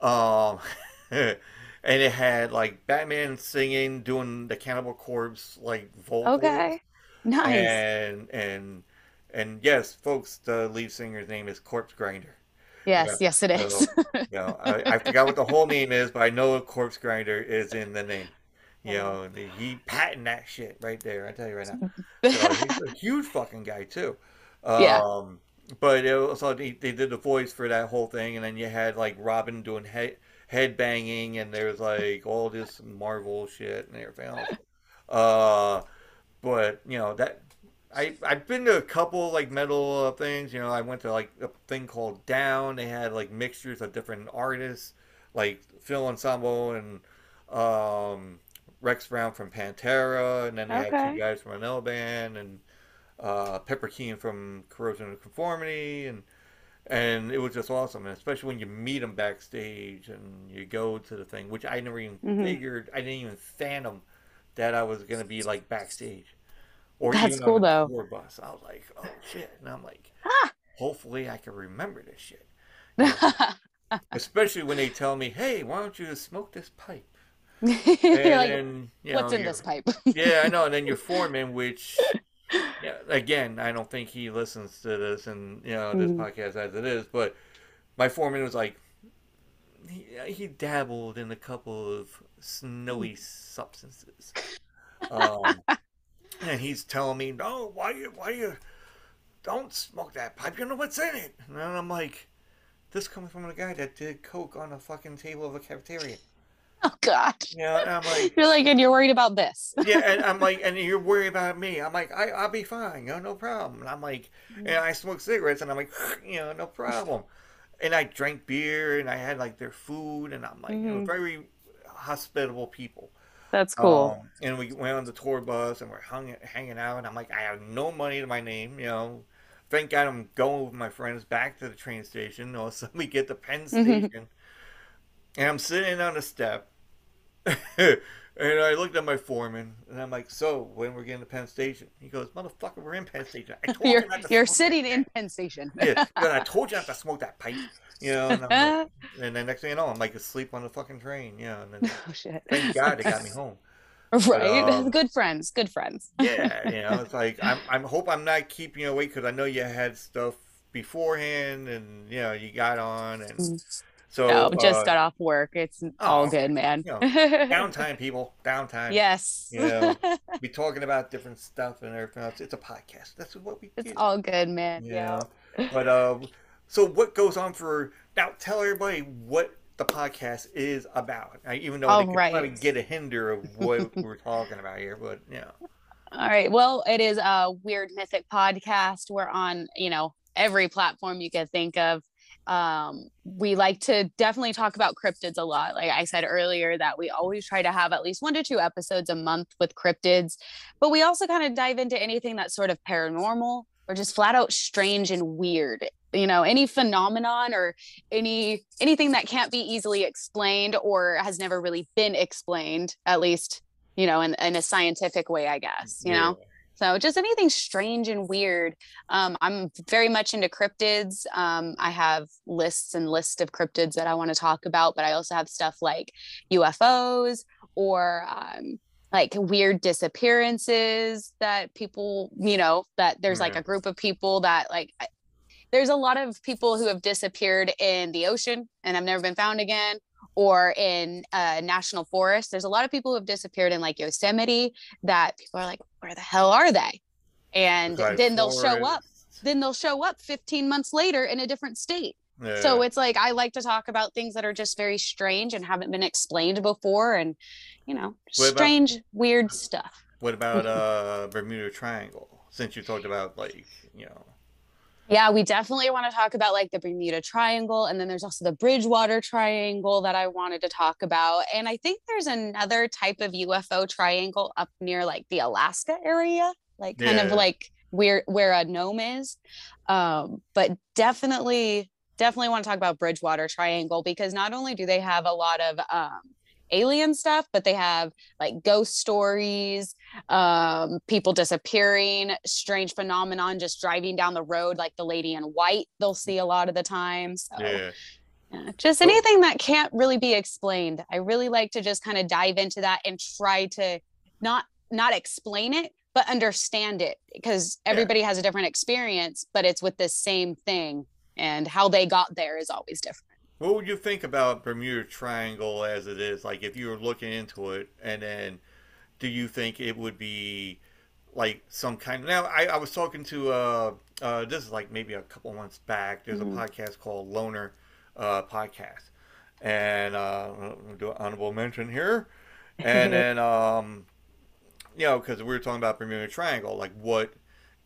Speaker 7: Um, [LAUGHS] and it had like Batman singing, doing the Cannibal Corpse like vocals.
Speaker 5: okay. Nice.
Speaker 7: And and and yes, folks, the lead singer's name is Corpse Grinder.
Speaker 5: yes,
Speaker 7: yeah.
Speaker 5: yes, it is.
Speaker 7: So, you know, I, I forgot what the whole name is, but I know Corpse Grinder is in the name. You know, he patent that shit right there. I tell you right now. [LAUGHS] So he's a huge fucking guy too. Um,
Speaker 5: Yeah.
Speaker 7: But it also they, they did the voice for that whole thing, and then you had like Robin doing head head banging, and there's like all this Marvel shit and everything else. Uh, but you know that I I've been to a couple like metal uh, things. You know, I went to like a thing called Down. They had like mixtures of different artists, like Phil Anselmo and um, Rex Brown from Pantera, and then they had two guys from another band, and uh, Pepper Keenan from Corrosion of Conformity, and and it was just awesome, and especially when you meet them backstage and you go to the thing, which I never even
Speaker 5: Mhm.
Speaker 7: figured, I didn't even fathom that I was gonna be like backstage, or
Speaker 5: That's
Speaker 7: even
Speaker 5: cool,
Speaker 7: on the
Speaker 5: though.
Speaker 7: tour bus. I was like, oh shit, and I'm like, [LAUGHS]
Speaker 5: Ah.
Speaker 7: hopefully I can remember this shit. [LAUGHS] You know? Especially when they tell me, "Hey, why don't you smoke this pipe?" [LAUGHS] And
Speaker 5: like,
Speaker 7: then,
Speaker 5: what's
Speaker 7: know,
Speaker 5: in this pipe? [LAUGHS]
Speaker 7: yeah, I know. And then your [LAUGHS] foreman, which, yeah, again, I don't think he listens to this and you know this
Speaker 5: Mhm.
Speaker 7: podcast as it is. But my foreman was like, he, he dabbled in a couple of snowy substances, um, and he's telling me, "No, why you, why you, don't smoke that pipe. You know what's in it." And I'm like, "This comes from a guy that did coke on a fucking table of a cafeteria." [LAUGHS]
Speaker 5: oh God.
Speaker 7: You know, I'm like.
Speaker 5: You're like, and you're worried about this. [LAUGHS]
Speaker 7: yeah, and I'm like, and you're worried about me. I'm like, I, I'll be fine, you know, no problem. And I'm like, and I smoke cigarettes, and I'm like, [LAUGHS] you know, no problem. And I drank beer, and I had like their food, and I'm like, you know, very hospitable people.
Speaker 5: That's cool.
Speaker 7: Um, and we went on the tour bus, and we're hung, hanging out, and I'm like, I have no money to my name, you know. Thank God I'm going with my friends back to the train station. All of a sudden, we get to Penn
Speaker 5: Mhm.
Speaker 7: Station, and I'm sitting on a step, [LAUGHS] and I looked at my foreman, and I'm like, "So, when we're getting to Penn Station?" He goes, "Motherfucker, we're in Penn Station. I told
Speaker 5: you're
Speaker 7: you not to
Speaker 5: you're sitting in. Penn Station.
Speaker 7: Yeah, [LAUGHS] he I told you not to smoke that pipe. You know, and, I'm like, [LAUGHS] and then next thing you know, I'm like asleep on the fucking train. Yeah, and then
Speaker 5: oh shit.
Speaker 7: thank God they got me home.
Speaker 5: Right.
Speaker 7: um,
Speaker 5: good friends. Good friends.
Speaker 7: Yeah, you know, it's like I'm. I'm hope I'm not keeping you awake because I know you had stuff beforehand, and you know you got on, and
Speaker 5: Mm.
Speaker 7: So
Speaker 5: no, just
Speaker 7: uh,
Speaker 5: got off work. It's all
Speaker 7: oh,
Speaker 5: good, man.
Speaker 7: you know, [LAUGHS] downtime, people, downtime.
Speaker 5: yes.
Speaker 7: You know, [LAUGHS] be talking about different stuff and everything else. It's a podcast. That's what we do.
Speaker 5: it's
Speaker 7: do.
Speaker 5: all good, man.
Speaker 7: you
Speaker 5: Yeah.
Speaker 7: But uh, so what goes on for now? Tell everybody what the podcast is about. Uh, even though
Speaker 5: All
Speaker 7: they can probably get a hinder of what [LAUGHS] we're talking about here, but yeah.
Speaker 5: All right. Well, it is a weird mythic podcast. We're on, you know, every platform you could think of. Um, we like to definitely talk about cryptids a lot. Like I said earlier, that we always try to have at least one to two episodes a month with cryptids, but we also kind of dive into anything that's sort of paranormal or just flat out strange and weird. You know, any phenomenon or any anything that can't be easily explained or has never really been explained, at least you know, in, in a scientific way, I guess, you know? So just anything strange and weird. Um, I'm very much into cryptids. Um, I have lists and lists of cryptids that I want to talk about, but I also have stuff like UFOs or um, like weird disappearances that people, you know, that there's like a group of people that like, I- there's a lot of people who have disappeared in the ocean and have never been found again or in uh, national forest. There's a lot of people who have disappeared in like Yosemite that people are like, where the hell are they? And
Speaker 7: Like
Speaker 5: then they'll show up. Then they'll show up 15 months later in a different state. So
Speaker 7: Yeah.
Speaker 5: it's like I like to talk about things that are just very strange and haven't been explained before, and you know,
Speaker 7: What about-
Speaker 5: strange, weird stuff.
Speaker 7: What about [LAUGHS] uh Bermuda Triangle? Since you talked about like you know
Speaker 5: Yeah, we definitely want to talk about like the Bermuda Triangle. And then there's also the Bridgewater Triangle that I wanted to talk about. And I think there's another type of UFO triangle up near like the Alaska area, like kind of like where where a gnome is. Um, but definitely, definitely want to talk about Bridgewater Triangle because not only do they have a lot of um alien stuff, but they have like ghost stories, um, people disappearing, strange phenomenon just driving down the road, like the lady in white, they'll see a lot of the time. So
Speaker 7: yeah.
Speaker 5: yeah, just anything that can't really be explained. I really like to just kind of dive into that and try to not not explain it, but understand it because
Speaker 7: Yeah.
Speaker 5: everybody has a different experience, but it's with the same thing. And how they got there is always different.
Speaker 7: What would you think about Bermuda Triangle as it is? Like, if you were looking into it, and then do you think it would be like some kind of. Now, I, I was talking to, uh, uh, this is like maybe a couple months back. There's
Speaker 5: Mhm.
Speaker 7: a podcast called Loner uh, Podcast. And uh, I'll do an honorable mention here. And [LAUGHS] then, um, you know, because we were talking about Bermuda Triangle, like what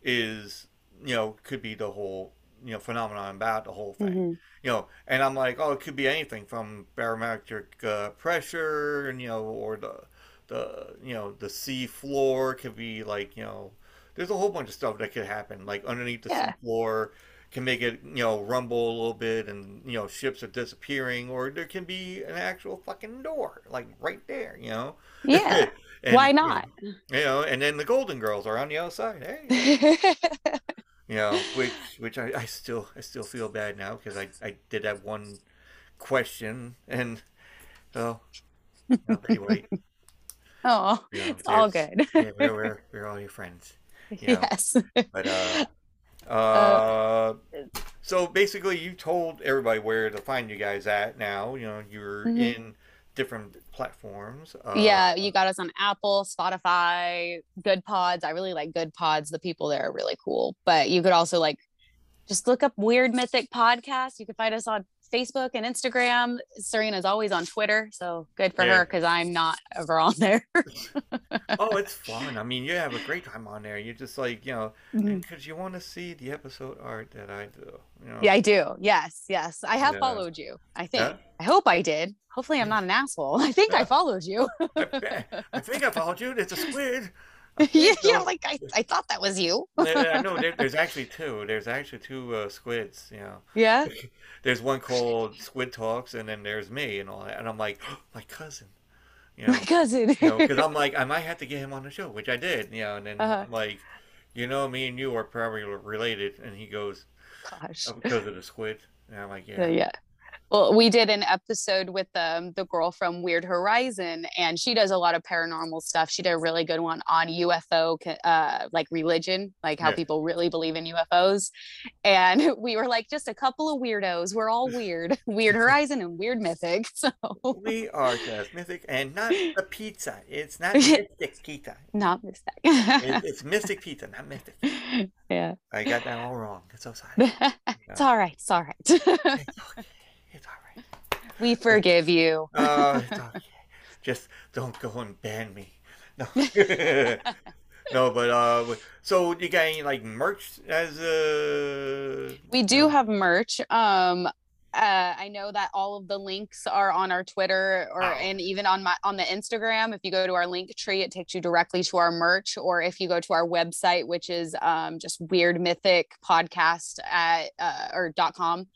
Speaker 7: is, you know, could be the whole, you know, phenomenon about the whole thing
Speaker 5: Mhm.
Speaker 7: you know, and I'm like, oh, it could be anything from barometric uh, pressure, and you know, or the the you know the sea floor could be like you know there's a whole bunch of stuff that could happen like underneath the
Speaker 5: Yeah.
Speaker 7: sea floor can make it you know rumble a little bit and you know ships are disappearing or there can be an actual fucking door like right there you know
Speaker 5: Yeah. [LAUGHS]
Speaker 7: And,
Speaker 5: Why not?
Speaker 7: you know and then the golden girls are on the outside hey [LAUGHS] you know which which I, I still I still feel bad now because I, I did have one question and well not pretty white
Speaker 5: oh,
Speaker 7: you know,
Speaker 5: it's all good.
Speaker 7: yeah, we're, we're, we're all your friends [LAUGHS] you know.
Speaker 5: Yes.
Speaker 7: but [LAUGHS] uh uh so basically you told everybody where to find you guys at now you know you're
Speaker 5: Mhm.
Speaker 7: in different platforms uh,
Speaker 5: yeah, you got us on Apple, Spotify, Goodpods. I really like Goodpods. The people there are really cool. But you could also like just look up Weird Mythic Podcast. You can find us on Facebook and Instagram. Serena's always on Twitter, so good for
Speaker 7: Yeah.
Speaker 5: her because I'm not ever on there. [LAUGHS]
Speaker 7: oh it's fun i mean you have a great time on there you're just like you know
Speaker 5: mm-hmm.
Speaker 7: because you want to see the episode art that i do you know
Speaker 5: Yeah, I do. Yes, yes. I have
Speaker 7: Yeah.
Speaker 5: followed you. I think.
Speaker 7: Yeah?
Speaker 5: I hope I did. Hopefully, I'm not an asshole. [LAUGHS] I think. I followed you.
Speaker 7: I, I think i followed you it's a squid [LAUGHS]
Speaker 5: yeah, [LAUGHS]
Speaker 7: so.
Speaker 5: yeah, like I, I thought that was you.
Speaker 7: Yeah, [LAUGHS] no there, there's actually two there's actually two uh, squids you know
Speaker 5: Yeah.
Speaker 7: there's one called squid talks and then there's me and all that and i'm like my cousin you know
Speaker 5: My cousin.
Speaker 7: because I'm like, I might have to get him on the show, which I did, you know, and then
Speaker 5: Uh-huh.
Speaker 7: I'm like, you know, me and you are probably related, and he goes,
Speaker 5: Gosh.
Speaker 7: oh, because of the squid, and I'm like,
Speaker 5: Uh,
Speaker 7: yeah,
Speaker 5: yeah. Well, we did an episode with um, the girl from Weird Horizon, and she does a lot of paranormal stuff. She did a really good one on UFO, uh, like religion, like how
Speaker 7: Yeah.
Speaker 5: people really believe in UFOs. And [LAUGHS] we were like just a couple of weirdos. We're all weird, [LAUGHS] Weird Horizon and Weird Mythic. [LAUGHS] So
Speaker 7: we are just mythic, and not the pizza. It's not mystic pizza.
Speaker 5: not Mystic.
Speaker 7: It, it's mystic pizza, not mystic.
Speaker 5: yeah,
Speaker 7: I got that all wrong. It's so sorry.
Speaker 5: it's all right. It's all right.
Speaker 7: It's okay. It's all right.
Speaker 5: We forgive you. [LAUGHS]
Speaker 7: Uh, okay. [LAUGHS] Just don't go and ban me. [LAUGHS] No. no, but uh, so you got any like merch as a?
Speaker 5: We do have merch. Um, uh, I know that all of the links are on our Twitter or
Speaker 7: Oh.
Speaker 5: and even on my on the Instagram. If you go to our link tree, it takes you directly to our merch. Or if you go to our website, which is um, just Weird Mythic Podcast at uh, or dot com.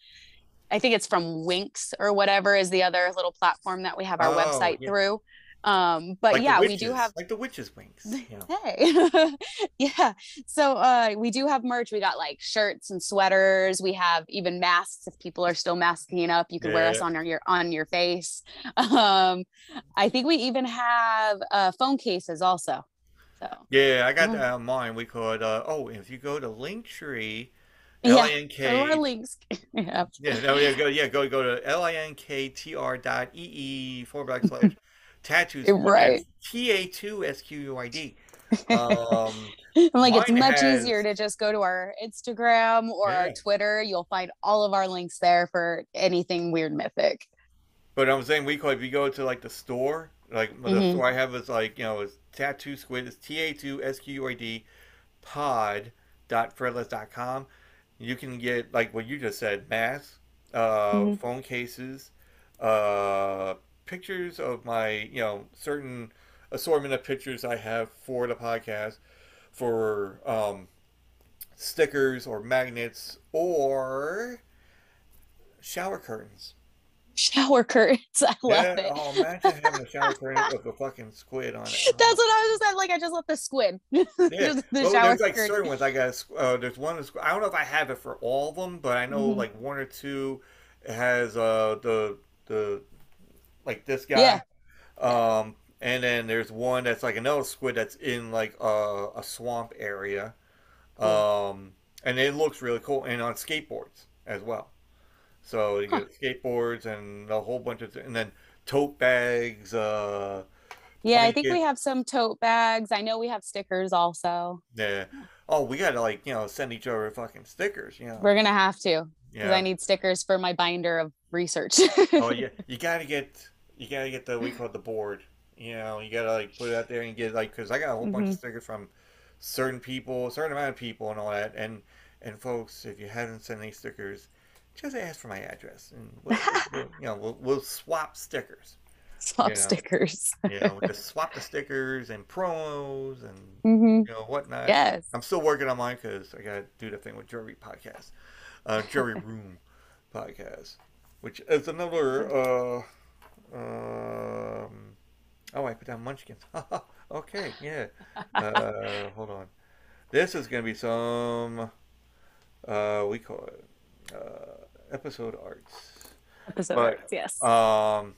Speaker 5: I think it's from Wix or whatever is the other little platform that we have our
Speaker 7: Oh,
Speaker 5: website
Speaker 7: yeah.
Speaker 5: through. Um, but
Speaker 7: like
Speaker 5: yeah, we do have
Speaker 7: like the witches' wings. [LAUGHS] You know.
Speaker 5: Hey. [LAUGHS] yeah. So uh we do have merch. We got like shirts and sweaters. We have even masks if people are still masking up. You can wear us on your, your on your face. [LAUGHS] Um I think we even have uh phone cases also. So
Speaker 7: Yeah, I got that on mine. We call it. Uh, oh, if you go to Linktree,
Speaker 5: Yeah,
Speaker 7: L I N
Speaker 5: so our links. [LAUGHS] yeah.
Speaker 7: Yeah, no, yeah, go, yeah, go, go to L I N K T R dot E E forward backslash [LAUGHS] tattoos.
Speaker 5: Right.
Speaker 7: T A two S Q U I D. [LAUGHS] Um,
Speaker 5: I'm like it's much
Speaker 7: has-
Speaker 5: easier to just go to our Instagram or our Twitter. You'll find all of our links there for anything weird mythic.
Speaker 7: But I'm saying we call if you go to like the store, like the
Speaker 5: Mhm.
Speaker 7: store I have is like you know it's tattoo squid. It's T A two S Q U I D pod dot threadless dot com. You can get like what you just said, masks, uh,
Speaker 5: Mhm.
Speaker 7: phone cases, uh, pictures of my you know certain assortment of pictures I have for the podcast, for um, stickers or magnets or shower curtains.
Speaker 5: Shower curtains. [LAUGHS] I love
Speaker 7: Yeah,
Speaker 5: it.
Speaker 7: Oh, imagine having a shower curtain with a fucking squid on it.
Speaker 5: That's what I was just like. I just love the squid. [LAUGHS]
Speaker 7: Yeah.
Speaker 5: The
Speaker 7: Well,
Speaker 5: shower
Speaker 7: there's like
Speaker 5: curtain.
Speaker 7: certain ones. I got. Uh, there's one. I don't know if I have it for all of them, but I know
Speaker 5: Mhm.
Speaker 7: like one or two has uh the the like this guy.
Speaker 5: Yeah.
Speaker 7: Um, and then there's one that's like another squid that's in like a, a swamp area. Um, and it looks really cool, and on skateboards as well. So you get skateboards and a whole bunch of, and then tote bags. Uh,
Speaker 5: Yeah, I think we have some tote bags. I know we have stickers also.
Speaker 7: yeah. Oh, we gotta like you know send each other fucking stickers. You know.
Speaker 5: We're gonna have to because
Speaker 7: Yeah.
Speaker 5: I need stickers for my binder of research.
Speaker 7: oh yeah, [LAUGHS] you gotta get you gotta get the we call it the board. You know, you gotta like put it out there and get like because I got a whole bunch of
Speaker 5: Mhm.
Speaker 7: stickers from certain people, a certain amount of people, and all that. And and folks, if you haven't sent any stickers, just ask for my address, and we'll, we'll- you know we'll, we'll swap stickers.
Speaker 5: Swap stickers.
Speaker 7: Yeah.
Speaker 5: stickers.
Speaker 7: You know, just swap the stickers and promos and
Speaker 5: hmm
Speaker 7: you know whatnot.
Speaker 5: Yes.
Speaker 7: I'm still working on mine because I gotta do the thing with Jury podcast, uh, Jury [LAUGHS] Room podcast, which is another. Uh, um, oh, I put down Munchkins. [LAUGHS] okay, yeah. Uh, hold on. This is gonna be some. Uh, we call it uh, episode arts.
Speaker 5: Episode
Speaker 7: But,
Speaker 5: arts, yes.
Speaker 7: Um,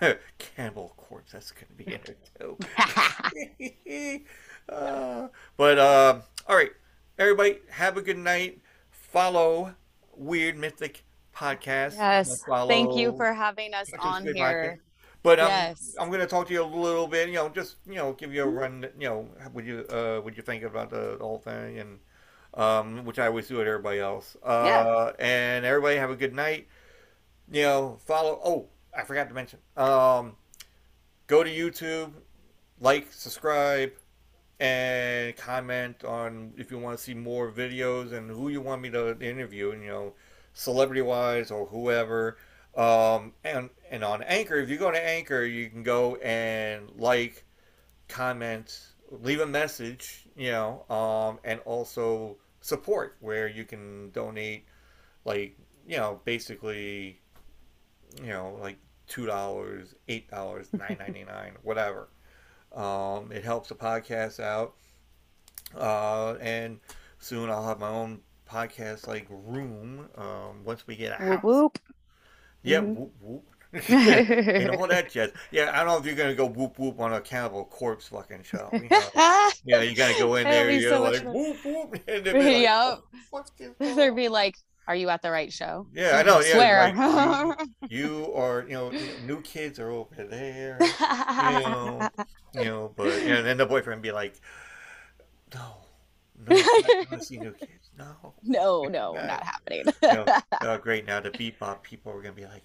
Speaker 7: [LAUGHS] Cannibal Corpse. That's gonna be in there too. [LAUGHS] [LAUGHS] Uh, but um, all right, everybody, have a good night. Follow Weird Mythic Podcast.
Speaker 5: yes. Thank you for having us on here.
Speaker 7: Podcast. But um,
Speaker 5: Yes.
Speaker 7: I'm going to talk to you a little bit. You know, just you know, give you a run. You know, what you uh, what you think about the, the whole thing, and um, which I always do with everybody else. Uh,
Speaker 5: Yeah.
Speaker 7: And everybody have a good night. You know, follow. Oh, I forgot to mention. Um, go to YouTube, like, subscribe, and comment on if you want to see more videos and who you want me to interview. And, You know, celebrity wise or whoever. Um, and and on Anchor, if you go to Anchor, you can go and like, comment, leave a message, you know, um, and also support where you can donate, like you know, basically, you know, like two dollars, eight dollars, [LAUGHS] nine ninety nine, whatever. Um, it helps the podcast out, uh, and soon I'll have my own podcast like room. Um, once we get a house.
Speaker 5: Whoop, whoop.
Speaker 7: Yeah,
Speaker 5: Mhm.
Speaker 7: whoop whoop. And all that jazz. Yeah, I don't know if you're gonna go whoop whoop on a Cannibal Corpse fucking show. You know? [LAUGHS] yeah, you gotta go in there. You're
Speaker 5: so
Speaker 7: like
Speaker 5: fun.
Speaker 7: whoop whoop, [LAUGHS] and be like,
Speaker 5: Yup.
Speaker 7: "What the fuck is [LAUGHS]
Speaker 5: They'd be like, "Are you at the right show?"
Speaker 7: Yeah, I know. Yeah,
Speaker 5: Swear.
Speaker 7: like, you, you are, you know, new kids are over there. You know, you know, but you know, then the boyfriend be like, no, no, I want to see new kids. No.
Speaker 5: no, no,
Speaker 7: Yeah.
Speaker 5: not happening.
Speaker 7: You know, oh, great. Now the bebop people are gonna be like,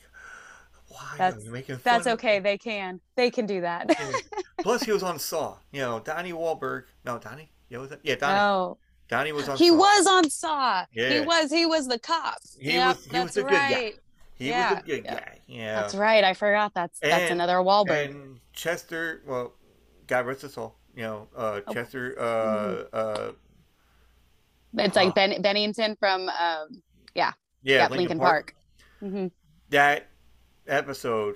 Speaker 7: why
Speaker 5: That's-? That's okay. They can. They can do that. [LAUGHS]
Speaker 7: Plus, he was on Saw. You know, Donnie Wahlberg. No, Donnie. Yeah, was that? Yeah, Donnie.
Speaker 5: No,
Speaker 7: Donnie was on.
Speaker 5: he
Speaker 7: Saw.
Speaker 5: was on Saw.
Speaker 7: Yeah.
Speaker 5: He was. He was the cop.
Speaker 7: He
Speaker 5: Yep,
Speaker 7: was- he
Speaker 5: that's
Speaker 7: was the good guy.
Speaker 5: right.
Speaker 7: He
Speaker 5: yeah,
Speaker 7: was a good
Speaker 5: yeah.
Speaker 7: guy. Yeah.
Speaker 5: That's right. I forgot. That's that's another Wahlberg.
Speaker 7: And Chester, well, God rest his soul. You know, uh,
Speaker 5: Oh.
Speaker 7: Chester.
Speaker 5: Mm-hmm.
Speaker 7: Uh, uh,
Speaker 5: it's like ben, Bennington from um,
Speaker 7: yeah,
Speaker 5: yeah,
Speaker 7: Linkin,
Speaker 5: Linkin
Speaker 7: Park.
Speaker 5: Park. hmm
Speaker 7: That episode.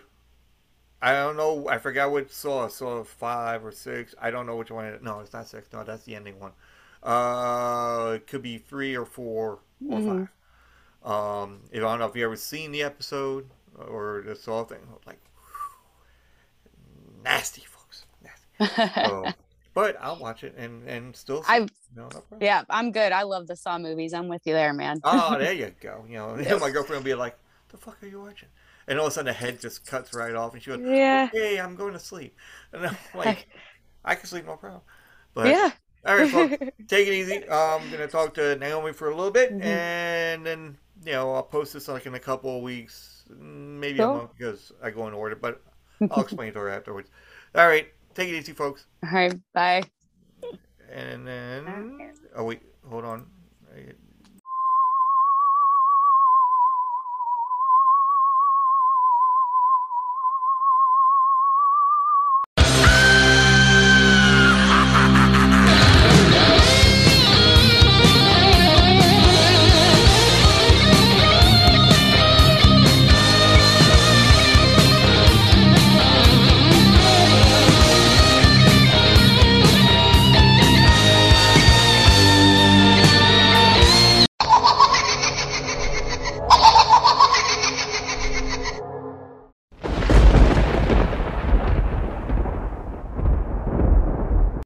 Speaker 7: I don't know. I forgot which Saw. Saw five or six. I don't know which one. It, no, it's not six. No, that's the ending one. Uh, it could be three or four or
Speaker 5: Mhm.
Speaker 7: five. Um, if I don't know if you ever seen the episode or the Saw thing, like nasty, folks. Nasty. So, [LAUGHS] but I'll watch it and and still.
Speaker 5: I've
Speaker 7: no, no
Speaker 5: yeah, I'm good. I love the Saw movies. I'm with you there, man.
Speaker 7: Oh, there [LAUGHS] you go. You know, [LAUGHS] my girlfriend will be like, "The fuck are you watching?" And all of a sudden, the head just cuts right off, and she goes,
Speaker 5: Yeah.
Speaker 7: "Okay, I'm going to sleep." And I'm [LAUGHS] like, "I can sleep, no problem." But
Speaker 5: yeah.
Speaker 7: all right, folks, [LAUGHS] take it easy. I'm gonna talk to Naomi for a little bit,
Speaker 5: Mhm.
Speaker 7: and then you know I'll post this like in a couple of weeks, maybe a
Speaker 5: Cool.
Speaker 7: month because I go in order. But I'll [LAUGHS] explain it to her afterwards. All right, take it easy, folks.
Speaker 5: All right. Bye.
Speaker 7: And then, oh wait, hold on.